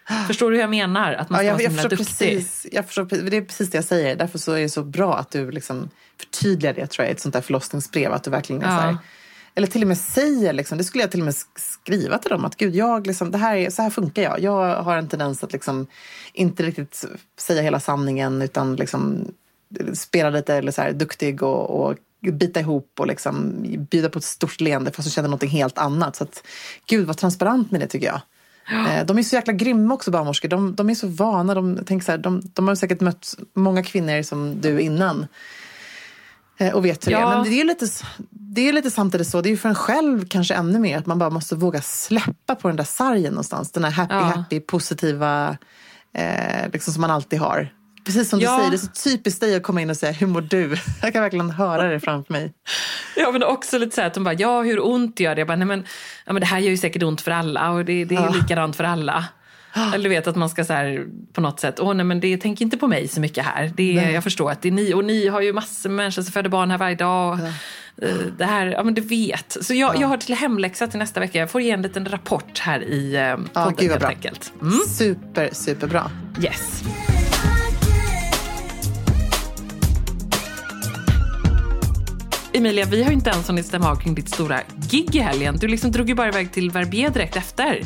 Förstår du hur jag menar? Att man ska Ja, jag, vara så jag, himla duktig. precis, jag förstår, det är precis det jag säger. Därför så är det så bra att du liksom förtydligar det tror jag, i ett sånt där förlossningsbrev. Att du verkligen är Ja. så här, eller till och med säger, liksom, det skulle jag till och med sk- skriva till dem. Att gud, jag, liksom, det här är, så här funkar jag. Jag har en tendens att liksom, inte riktigt säga hela sanningen utan liksom, spela lite eller så här, duktig och, och bita ihop och liksom, bjuda på ett stort leende fast jag känner någonting helt annat. Så att, gud vad transparent med det tycker jag. Eh, De är så jäkla grymma också barnmorskor. De, de är så vana. De, tänk så här, de, de har säkert mött många kvinnor som du innan. Eh, Och vet hur det Ja. är. Men det är, lite, det är lite samtidigt så. Det är ju för en själv kanske ännu mer. Att man bara måste våga släppa på den där sargen någonstans. Den här happy, Ja. happy, positiva. Eh, liksom som man alltid har. Precis som du Ja. säger, det är så typiskt dig att komma in och säga hur mår du? Jag kan verkligen höra det framför mig. Ja men också lite så här att de bara, ja hur ont gör det? Jag bara, nej men, ja, men det här gör ju säkert ont för alla och det, det är likadant för alla. Eller du vet att man ska så här på något sätt, åh nej men det tänk inte på mig så mycket här. Det är, jag förstår att det är ni och ni har ju massor med människor som föder barn här varje dag. Och, eh, Det här, ja men du vet. Så jag, jag har till hemläxa till nästa vecka. Jag får ge en liten rapport här i eh, podden Ja, gud vad helt bra. enkelt. Mm. Super, superbra. Yes. Emilia, vi har ju inte ens hunnit stämma av kring ditt stora gig i helgen. Du liksom drog ju bara iväg till Verbier direkt efter.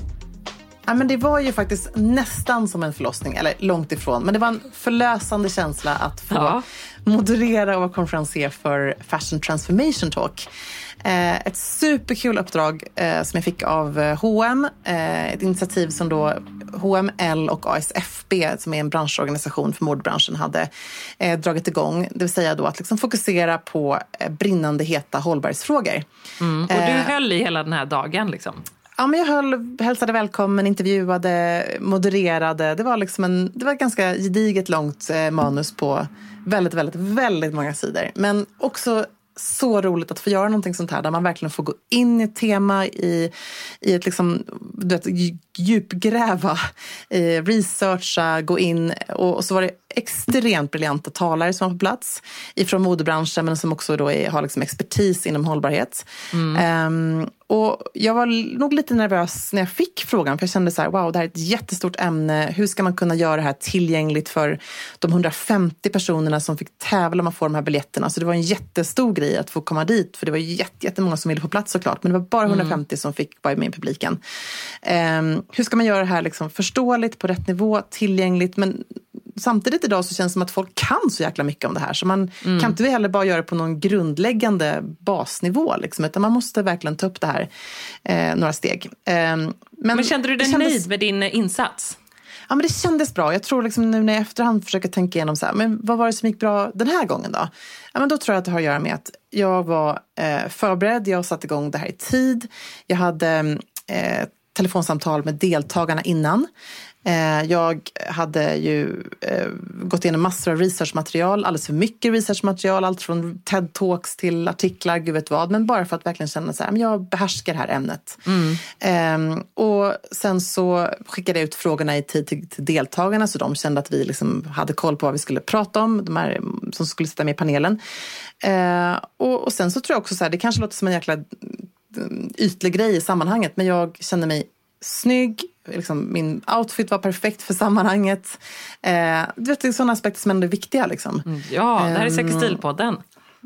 Ja, men det var ju faktiskt nästan som en förlossning, eller långt ifrån. Men det var en förlösande känsla att få Ja. moderera och vara konferencier för Fashion Transformation Talk. Eh, ett superkul uppdrag eh, som jag fick av H&M. Eh, ett initiativ som då H&M, L och ASFB, som är en branschorganisation för modebranschen, hade eh, dragit igång. Det vill säga då att liksom fokusera på eh, brinnande heta hållbarhetsfrågor. Och du höll i hela den här dagen liksom. Ja, men jag höll, hälsade välkommen, intervjuade, modererade. Det var, liksom en, det var ett ganska gediget långt eh, manus på väldigt, väldigt, väldigt många sidor. Men också så roligt att få göra någonting sånt här där man verkligen får gå in i ett tema, i, i ett liksom, du vet, djupgräva, eh, researcha, gå in. Och, och så var det extremt briljanta talare som var på plats ifrån modebranschen men som också då är, har liksom expertis inom hållbarhet. Ehm, och jag var nog lite nervös när jag fick frågan för jag kände så här, wow, det här är ett jättestort ämne. Hur ska man kunna göra det här tillgängligt för de 150 personerna som fick tävla om att få de här biljetterna? Så det var en jättestor grej att få komma dit för det var jätte, jättemånga som ville få plats såklart. Men det var bara 150 som fick vara med i publiken. Ehm, hur ska man göra det här liksom förståeligt, på rätt nivå, tillgängligt? Men samtidigt idag så känns det som att folk kan så jäkla mycket om det här. Så man kan inte heller bara göra det på någon grundläggande basnivå. Liksom, utan man måste verkligen ta upp det här eh, några steg. Ehm, Men kände du det dig kändes- nöjd med din eh, insats? Ja, men det kändes bra. Jag tror liksom nu när jag efterhand försöker tänka igenom så här, men vad var det som gick bra den här gången då? Ja, men då tror jag att det har att göra med att jag var eh, förberedd, jag satte igång det här i tid. Jag hade eh, telefonsamtal med deltagarna innan. Eh, jag hade ju eh, gått igenom massor av researchmaterial, alldeles för mycket researchmaterial, allt från TED-talks till artiklar, gud vet vad. Men bara för att verkligen känna så här, men jag behärskar det här ämnet. Ehm, och sen så skickade jag ut frågorna i tid till, till deltagarna så de kände att vi liksom hade koll på vad vi skulle prata om, de här som skulle sitta med i panelen. Eh, och, och sen så tror jag också så här, det kanske låter som en jäkla mm, ytlig grej i sammanhanget, men jag kände mig snygg, liksom, min outfit var perfekt för sammanhanget. Eh, du vet, det är sådana aspekter som ändå är viktiga. Liksom. Ja, det här är Säker Ehm, stilpodden.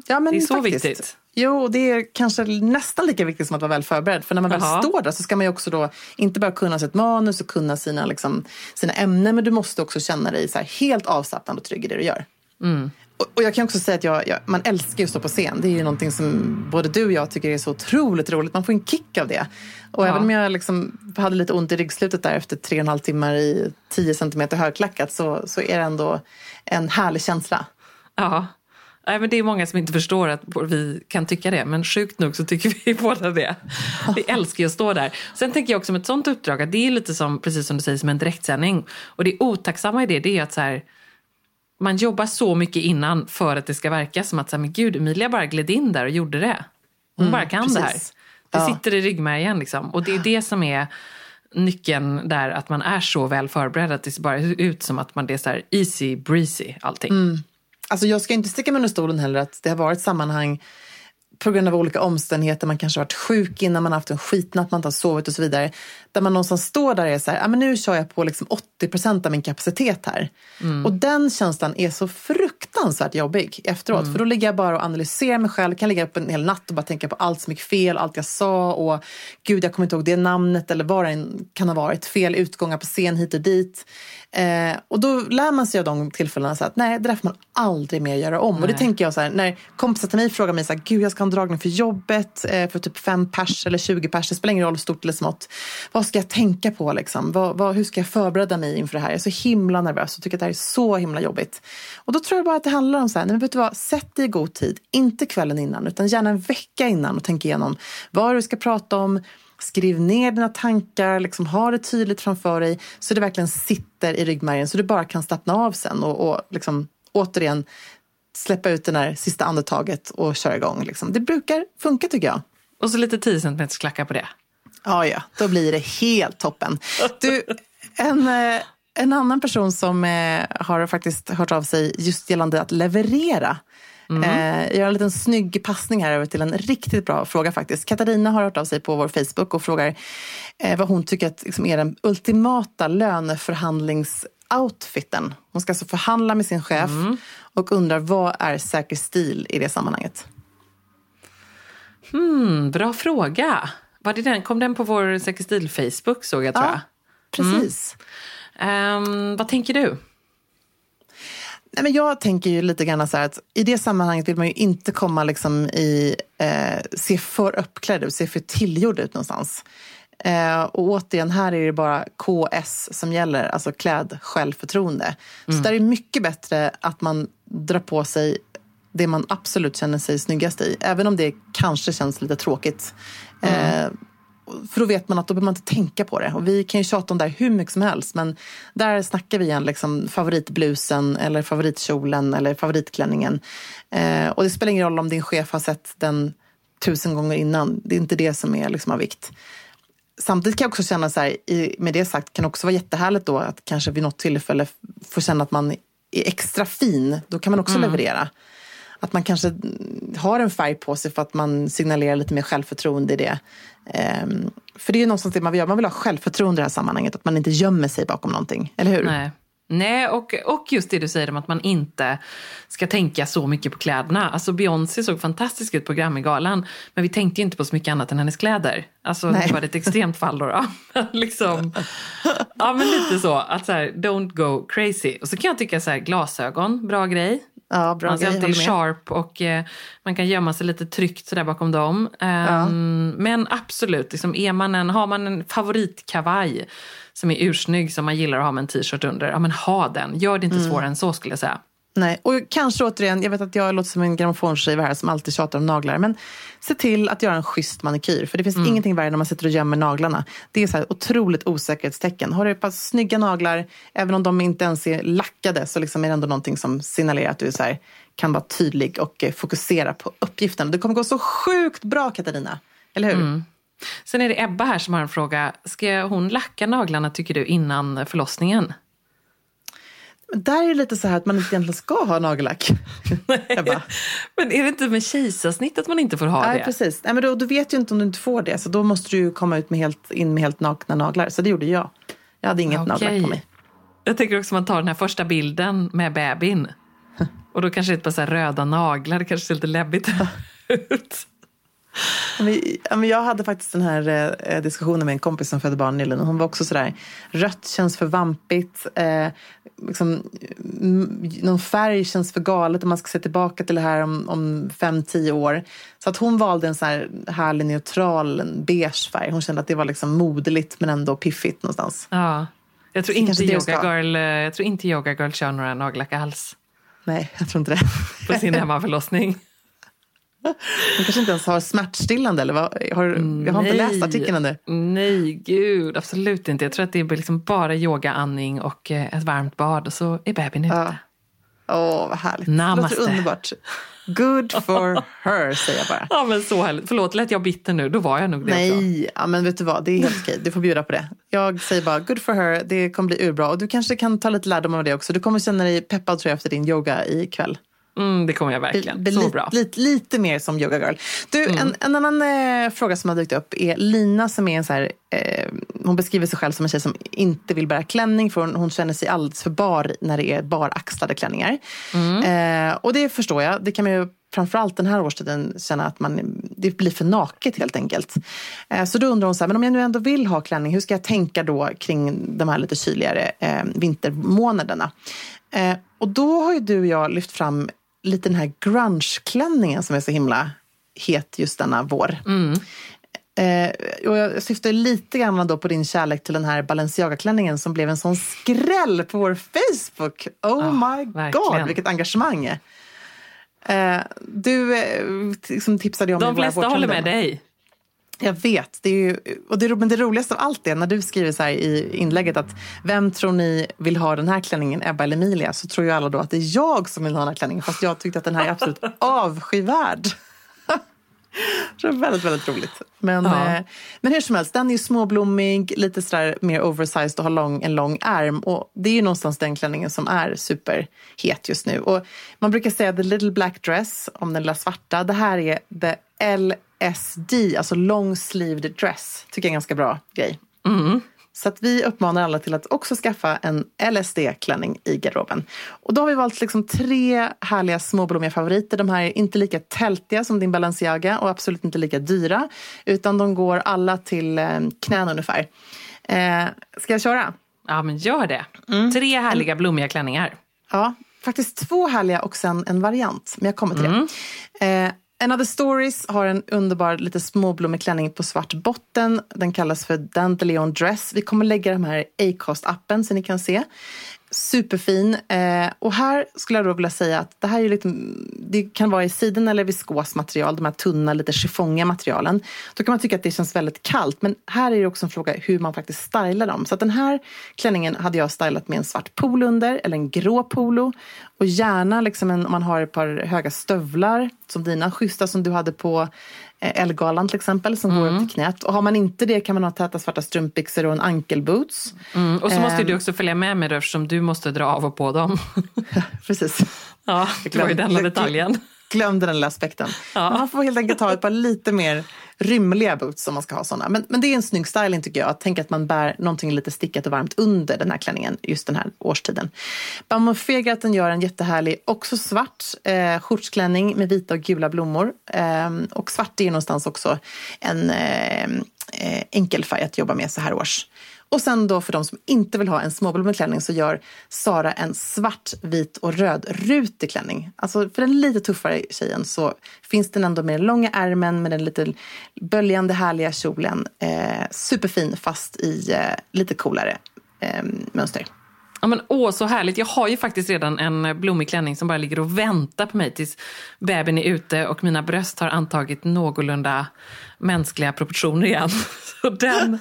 Ja, men Det är så faktiskt. viktigt. Jo, det är kanske nästan lika viktigt som att vara väl förberedd. För när man väl Jaha. står där så ska man ju också då inte bara kunna sitt manus och kunna sina, liksom, sina ämnen, men du måste också känna dig så helt avslappnad och trygg i det du gör. Mm. Och, och jag kan också säga att jag, jag, man älskar ju att stå på scen. Det är ju någonting som både du och jag tycker är så otroligt roligt. Man får en kick av det. Och Ja. även om jag liksom hade lite ont i ryggslutet där efter tre och en halv timmar i 10 centimeter högklackat så, så är det ändå en härlig känsla. Ja. Nej, men det är många som inte förstår att vi kan tycka det, men sjukt nog så tycker vi båda det. Vi älskar ju att stå där. Sen tänker jag också med ett sånt uppdrag att det är lite som, precis som du säger, som en direktsändning. Och det otacksamma i det, det är att så här, man jobbar så mycket innan för att det ska verka som att, så här, men gud, Emilia bara gled in där och gjorde det. Hon bara kan det här. precis. Det Ja. sitter i ryggmärgen liksom. Och det är det som är nyckeln där, att man är så väl förberedd att det ser bara ut som att man det är så här easy breezy allting. Alltså jag ska inte sticka mig under stolen heller att det har varit sammanhang på grund av olika omständigheter, man kanske har varit sjuk innan, man har haft en skitnatt, man inte har sovit och så vidare. Där man någonstans står där och är så här, ah, men nu kör jag på liksom 80 procent av min kapacitet här. Och den känslan är så fruktansvärt jobbig efteråt. För då ligger jag bara och analyserar mig själv, kan ligga upp en hel natt och bara tänka på allt som gick fel, allt jag sa och gud jag kommer inte ihåg det namnet eller vad det kan ha varit. Fel utgångar på scen hit och dit. Eh, och då lär man sig av de tillfällena så att nej, det där får man aldrig mer göra om. Och det tänker jag så här, när kompisar till mig frågar mig så här, gud jag ska ha en dragning för jobbet eh, för typ fem pers eller 20 pers, det spelar ingen roll stort eller smått. Vad ska jag tänka på liksom? Vad, vad, hur ska jag förbereda mig inför det här? Jag är så himla nervös och tycker att det här är så himla jobbigt. Och då tror jag bara att det handlar om så här, nej, vet du vad, sätt dig i god tid, inte kvällen innan utan gärna en vecka innan och tänk igenom vad du ska prata om, Skriv ner dina tankar, liksom ha det tydligt framför dig så det verkligen sitter i ryggmärgen så du bara kan slappna av sen och, och liksom, återigen släppa ut det där sista andetaget och köra igång. Liksom. Det brukar funka tycker jag. Och så lite 10 cm klackar på det. Ja, ja, då blir det helt toppen. Du, en, eh, en annan person som eh, har faktiskt hört av sig just gällande att leverera. Eh, jag gör en liten snygg passning här över till en riktigt bra fråga faktiskt. Katarina har hört av sig på vår Facebook och frågar eh, vad hon tycker att liksom, är den ultimata löneförhandlingsoutfiten. Hon ska alltså förhandla med sin chef och undrar vad är säker stil i det sammanhanget? Mm, bra fråga. Var det den? Kom den på vår Säker stil Facebook såg jag tror jag. Precis. Ehm, vad tänker du? Nej, men jag tänker ju lite grann så här att i det sammanhanget vill man ju inte komma liksom i, eh, se för uppklädd ut, se för tillgjord ut någonstans. Eh, och återigen, här är det bara KS som gäller, alltså kläd självförtroende. Så där är det mycket bättre att man drar på sig det man absolut känner sig snyggast i. Även om det kanske känns lite tråkigt. Eh, för då vet man att då behöver man inte tänka på det. Och vi kan ju tjata om det här hur mycket som helst. Men där snackar vi igen liksom favoritblusen eller favoritkjolen eller favoritklänningen. Eh, och det spelar ingen roll om din chef har sett den tusen gånger innan. Det är inte det som är liksom av vikt. Samtidigt kan jag också känna så här, med det sagt, kan det också vara jättehärligt då att kanske vid något tillfälle få känna att man är extra fin. Då kan man också leverera. Att man kanske har en färg på sig för att man signalerar lite mer självförtroende i det. Ehm, för det är ju någonstans det man vill göra. Man vill ha självförtroende i det här sammanhanget. Att man inte gömmer sig bakom någonting. Eller hur? Nej. Nej, och, och just det du säger om att man inte ska tänka så mycket på kläderna. Alltså Beyoncé såg fantastisk ut på Grammy-galan, men vi tänkte ju inte på så mycket annat än hennes kläder. Alltså Nej. det var ett extremt fall då. då. Liksom, ja men lite så, att så här, don't go crazy. Och så kan jag tycka så här, glasögon, bra grej. Ja, bra man ser alltid sharp och eh, man kan gömma sig lite tryggt sådär bakom dem. Ehm, Men absolut, liksom, är man en, har man en favoritkavaj som är ursnygg som man gillar att ha med en t-shirt under, ja men ha den. Gör det inte Mm. svårare än så skulle jag säga. Nej, och kanske återigen, jag vet att jag låter som en grammofonskiva här som alltid tjatar om naglar. Men se till att göra en schysst manikyr. För det finns ingenting värre när man sitter och gömmer naglarna. Det är så här otroligt osäkerhetstecken. Har du ett par snygga naglar, även om de inte ens är lackade, så liksom är det ändå någonting som signalerar att du så här, kan vara tydlig och eh, fokusera på uppgiften. Det kommer gå så sjukt bra, Katarina. Eller hur? Sen är det Ebba här som har en fråga. Ska hon lacka naglarna tycker du innan förlossningen? Där är det lite så här att man inte egentligen ska ha nagellack. Men är det inte med kejsarsnitt att man inte får ha Nej, det? precis. Nej, men då, du vet ju inte om du inte får det. Så då måste du komma ut med helt, in med helt nakna naglar. Så det gjorde jag. Jag hade inget Okej. nagellack på mig. Jag tänker också att man tar den här första bilden med bebin. Och då kanske det är ett par så röda naglar, det kanske ser lite läbbigt ut. Jag hade faktiskt den här eh, diskussionen med en kompis som födde barn nyligen. Hon var också sådär, rött känns för vampigt. Eh, liksom, mm, någon färg känns för galet om man ska se tillbaka till det här om, om fem, tio år. Så att hon valde en så här härlig neutral beige färg. Hon kände att det var liksom moderligt men ändå piffigt någonstans. Ja. Jag tror, inte yoga girl, eh, jag tror inte Yoga Girl kör några nagellack alls Nej, jag tror inte det. på sin hemmaförlossning. Hon kanske inte ens har smärtstillande eller vad? Har, jag har inte Nej. läst artikeln ännu. Nej, gud, absolut inte. Jag tror att det är liksom bara yoga, andning och eh, ett varmt bad och så är bebisen ute. Ja. Åh, vad härligt. Namaste. Det låter underbart. Good for her, säger jag bara. Ja, men så härligt. Förlåt, lät jag bitter nu? Då var jag nog det. Nej, ja, men vet du vad, det är helt okej. Du får bjuda på det. Jag säger bara good for her, det kommer bli urbra. Och du kanske kan ta lite lärdom av det också. Du kommer känna dig peppad tror jag efter din yoga ikväll. Mm, det kommer jag verkligen. Bli Så lite, bra. lite, lite mer som yoga girl. Du, en, en annan eh, fråga som har dykt upp är Lina som är en så här, eh, hon beskriver sig själv som en tjej som inte vill bära klänning för hon, hon känner sig alldeles för bar när det är baraxlade klänningar. Eh, och det förstår jag. Det kan man ju framförallt den här årstiden känna att man, det blir för naket helt enkelt. Eh, så då undrar hon så här, men om jag nu ändå vill ha klänning, hur ska jag tänka då kring de här lite kyligare eh, vintermånaderna? Eh, och då har ju du och jag lyft fram lite den här grunge-klänningen som är så himla het just denna vår. Eh, och jag syftar lite grann då på din kärlek till den här Balenciaga-klänningen som blev en sån skräll på vår Facebook. Oh Ja, my god, verkligen. vilket engagemang! Eh, du eh, liksom tipsade om De flesta håller med dig. Jag vet. Det är ju, och det, men det roligaste av allt är när du skriver så här i inlägget att vem tror ni vill ha den här klänningen, Ebba eller Emilia? Så tror ju alla då att det är jag som vill ha den här klänningen fast jag tyckte att den här är absolut avskyvärd. Så väldigt, väldigt roligt. Men, Ja. eh, men hur som helst, den är ju småblommig, lite sådär mer oversized och har lång, en lång ärm. Och det är ju någonstans den klänningen som är superhet just nu. Och man brukar säga the little black dress om den lilla svarta. Det här är the LSD, alltså long sleeved dress. Tycker jag är en ganska bra grej. Så att vi uppmanar alla till att också skaffa en LSD-klänning i garderoben. Och då har vi valt liksom tre härliga småblommiga favoriter. De här är inte lika tältiga som din Balenciaga och absolut inte lika dyra. Utan de går alla till eh, knän ungefär. Eh, ska jag köra? Ja, men gör det. Mm. Tre härliga blommiga klänningar. Ja, faktiskt två härliga och sen en variant. Men jag kommer till det. Eh, Another Stories har en underbar lite småblommig klänning på svart botten. Den kallas för Dandelion Dress. Vi kommer lägga de här i Acast-appen så ni kan se. Superfin. Eh, och här skulle jag då vilja säga att det här är lite, det kan vara i siden eller viskosmaterial, de här tunna, lite chiffongiga materialen. Då kan man tycka att det känns väldigt kallt, men här är det också en fråga hur man faktiskt stylar dem. Så att den här klänningen hade jag stylat med en svart polo under, eller en grå polo. Och gärna liksom en, om man har ett par höga stövlar, som dina schyssta som du hade på eh, Elgalan till exempel, som går upp till knät. Och har man inte det kan man ha täta svarta strumpbyxor och en ankelboots. Mm. Och så måste Ehm. du också följa med mig då, eftersom du måste dra av och på dem. Precis. ja, det var ju den detaljen. Glömde den lilla aspekten. Ja. Man får helt enkelt ha ett par lite mer rymliga boots om man ska ha sådana. Men, men det är en snygg styling tycker jag. Att tänka att man bär någonting lite stickat och varmt under den här klänningen just den här årstiden. Bamofegraten gör en jättehärlig, också svart eh, skjortsklänning med vita och gula blommor. Eh, och svart är någonstans också en eh, eh, enkel färg att jobba med så här års. Och sen då för de som inte vill ha en småblommig klänning så gör Sara en svart, vit och röd rutig klänning. Alltså för den lite tuffare tjejen så finns den ändå med den långa ärmen med den lite böljande härliga kjolen. Eh, superfin fast i eh, lite coolare eh, mönster. Ja, men, åh, så härligt. Jag har ju faktiskt redan en blommig klänning som bara ligger och väntar på mig tills bebisen är ute och mina bröst har antagit någorlunda mänskliga proportioner igen. Så den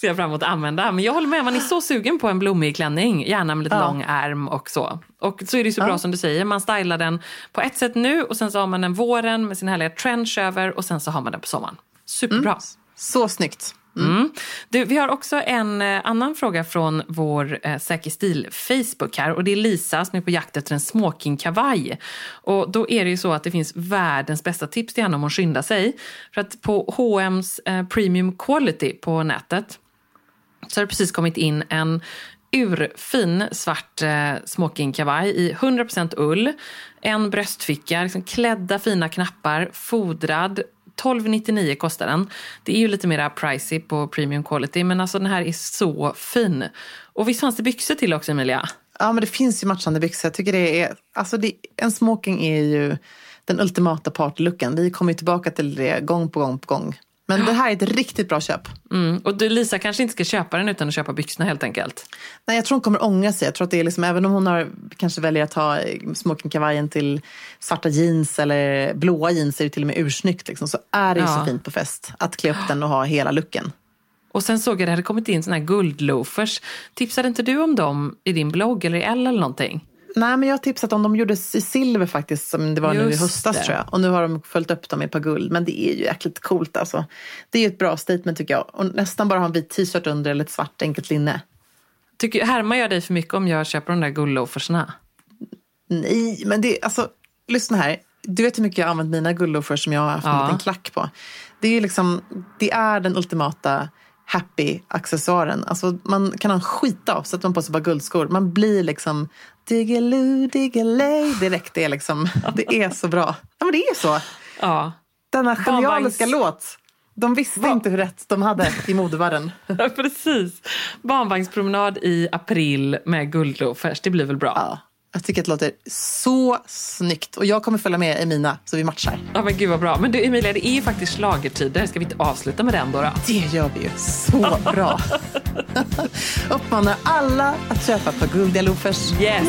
ser jag fram emot att använda. Men jag håller med, man är så sugen på en blommig klänning. Gärna med lite Ja. lång ärm och så. Och så är det ju så bra som du säger, man stylar den på ett sätt nu och sen så har man den våren med sin härliga trench över och sen så har man den på sommaren. Superbra. Så snyggt. Mm. Du, vi har också en eh, annan fråga från vår eh, Säker stil Facebook här och det är Lisa som är på jakt efter en smokingkavaj. Och då är det ju så att det finns världens bästa tips till henne om hon skyndar sig. För att på H&M's eh, Premium Quality på nätet så har det precis kommit in en urfin svart eh, smokingkavaj i 100% ull. En bröstficka, liksom klädda fina knappar, fodrad, 12,99 kostar den. Det är ju lite mer pricey på premium quality men alltså den här är så fin. Och visst fanns det byxor till också Emilia? Ja, men det finns ju matchande byxor. Jag tycker det är, alltså det, en smoking är ju den ultimata partylooken. Vi kommer ju tillbaka till det gång på gång på gång. Men det här är ett riktigt bra köp. Mm. Och du, Lisa kanske inte ska köpa den utan att köpa byxorna helt enkelt. Nej, jag tror hon kommer ångra sig. Jag tror att det är liksom, även om hon har, kanske väljer att ta smokingkavajen till svarta jeans eller blåa jeans är det till och med ursnyggt. Liksom, så är det ju Ja. så fint på fest att klä upp den och ha hela looken. Och sen såg jag det hade kommit in såna här guldloafers. Tipsade inte du om dem i din blogg eller i L eller någonting? Nej, men jag har tipsat om de gjordes i silver faktiskt, som det var nu i Just höstas det. tror jag. Och nu har de följt upp dem med ett par guld. Men det är ju jäkligt coolt alltså. Det är ju ett bra statement tycker jag. Och nästan bara ha en vit t-shirt under eller ett svart enkelt linne. Tycker, härmar jag dig för mycket om jag köper de där guldloafersna? Nej, men det alltså, lyssna här. Du vet hur mycket jag har använt mina guldloafers som jag har haft en Ja. liten klack på. Det är liksom, det är den ultimata happy-accessoaren. Alltså man kan ha en skit av, sätter man på sig bara guldskor. Man blir liksom Diggiloo, diggiley direkt. Det är liksom, det är så bra. Ja men det är så. Ja. Denna genialiska Barnvagns- låt. De visste inte hur rätt de hade i modevärlden. Ja, precis. Barnvagnspromenad i april med guldloafers, det blir väl bra? Ja, jag tycker att det låter så snyggt. Och jag kommer följa med i mina, så vi matchar. Ja men gud vad bra. Men du Emilia, det är ju faktiskt schlagertider. Ska vi inte avsluta med den då? då? Det gör vi ju så bra. Uppmanar alla att köpa på guldiga loafers. Yes!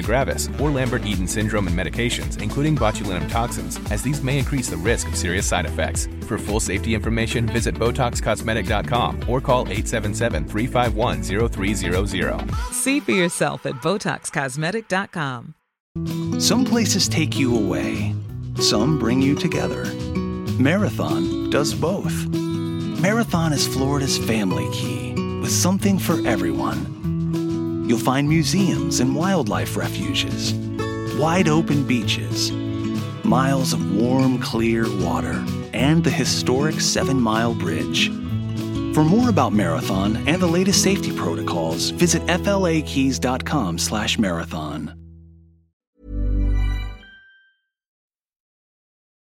gravis, or Lambert-Eaton syndrome and medications, including botulinum toxins, as these may increase the risk of serious side effects. For full safety information, visit BotoxCosmetic.com or call 877-351-0300. See for yourself at BotoxCosmetic.com. Some places take you away, some bring you together. Marathon does both. Marathon is Florida's family key with something for everyone. You'll find museums and wildlife refuges, wide open beaches, miles of warm, clear water, and the historic Seven Mile Bridge. For more about Marathon and the latest safety protocols, visit flakeys.com/marathon.